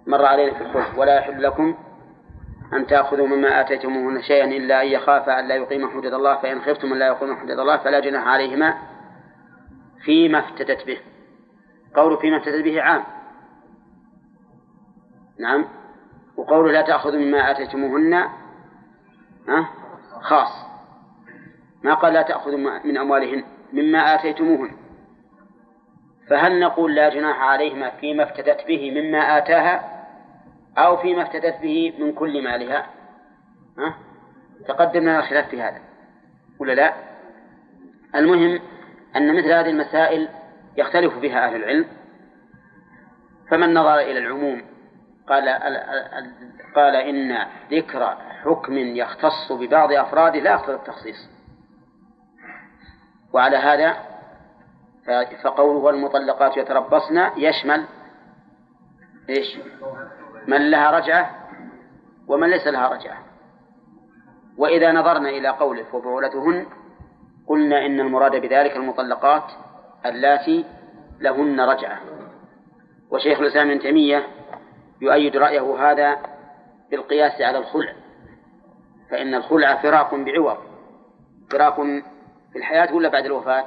مر علينا في الخلع ولا يحل لكم أن تأخذوا مما آتيتموهن شيئا إلا أن يخافا أن لا يقيم حدود الله فإن خفتم أن لا يقيم حدود الله فلا جناح عليهما فيما افتدت به. قول فيما افتدت به عام. نعم. وقول لا تأخذوا مما آتيتموهن خاص. ما قال لا تأخذوا من أموالهن مما آتيتموهن. فهل نقول لا جناح عليهما فيما افتدت به مما آتاها أو فيما افتدت به من كل مالها؟ ها؟ تقدم لنا الخلاف في هذا ولا لا؟ المهم أن مثل هذه المسائل يختلف فيها أهل العلم. فمن نظر إلى العموم قال قال إن ذكر حكم يختص ببعض أفراده لا يقتضي التخصيص. وعلى هذا فقوله والمطلقات يتربصن يشمل إيش؟ من لها رجعة ومن ليس لها رجعة. وإذا نظرنا إلى قوله وبعولتهن قلنا إن المراد بذلك المطلقات اللاتي لهن رجعة. وشيخ الإسلام ابن تيمية يؤيد رأيه هذا بالقياس على الخلع. فإن الخلع فراق بعوض. فراق في الحياة ولا بعد الوفاة؟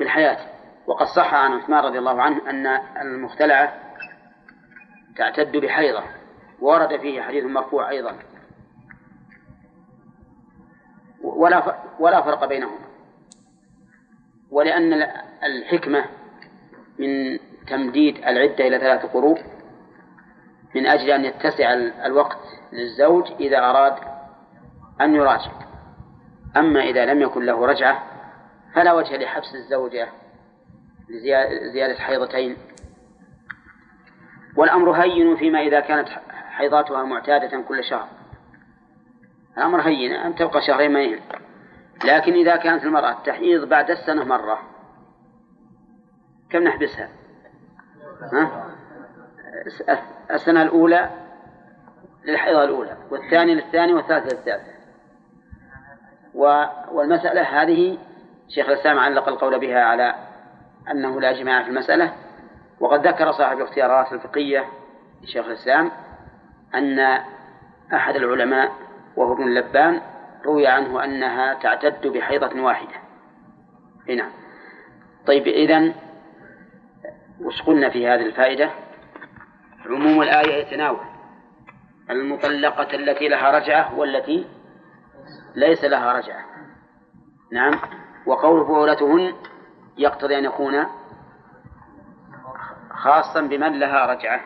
في الحياة. وقد صح عن عثمان رضي الله عنه أن المختلعة تعتد بحيضة ورد فيه حديث مرفوع أيضا. ولا ولا فرق بينهما. ولأن الحكمة من تمديد العدة إلى ثلاثة قروء من أجل أن يتسع الوقت للزوج إذا أراد أن يراجع. أما إذا لم يكن له رجعة فلا وجه لحبس الزوجة لزيادة حيضتين. والأمر هين فيما إذا كانت حيضاتها معتادة كل شهر. الأمر هين أن تبقى شهرين. ما لكن إذا كانت المرأة تحيض بعد السنة مرة. كم نحبسها؟ ها؟ السنة الأولى للحيضة الأولى والثانية للثانية والثالثة للثالثة. والمسألة هذه شيخ الإسلام علق القول بها على أنه لا جماع في المسألة وقد ذكر صاحب الاختيارات الفقهية شيخ الإسلام أن أحد العلماء وهو ابن اللبان روي عنه أنها تعتد بحيضة واحدة. نعم. طيب إذن وش قلنا في هذه الفائدة؟ عموم الآية يتناول المطلقة التي لها رجعة والتي ليس لها رجعة. نعم. وقول فعولتهن يقتضي أن يكون خاصا بمن لها رجعة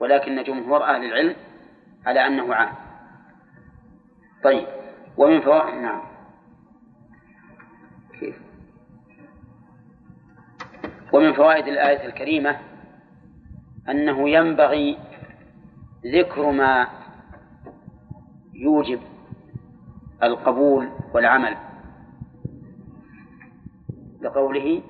ولكن جمهور أهل العلم على أنه عام. طيب ومن فوائد نعم. كيف؟ ومن فوائد الآية الكريمة أنه ينبغي ذكر ما يوجب القبول والعمل. لقوله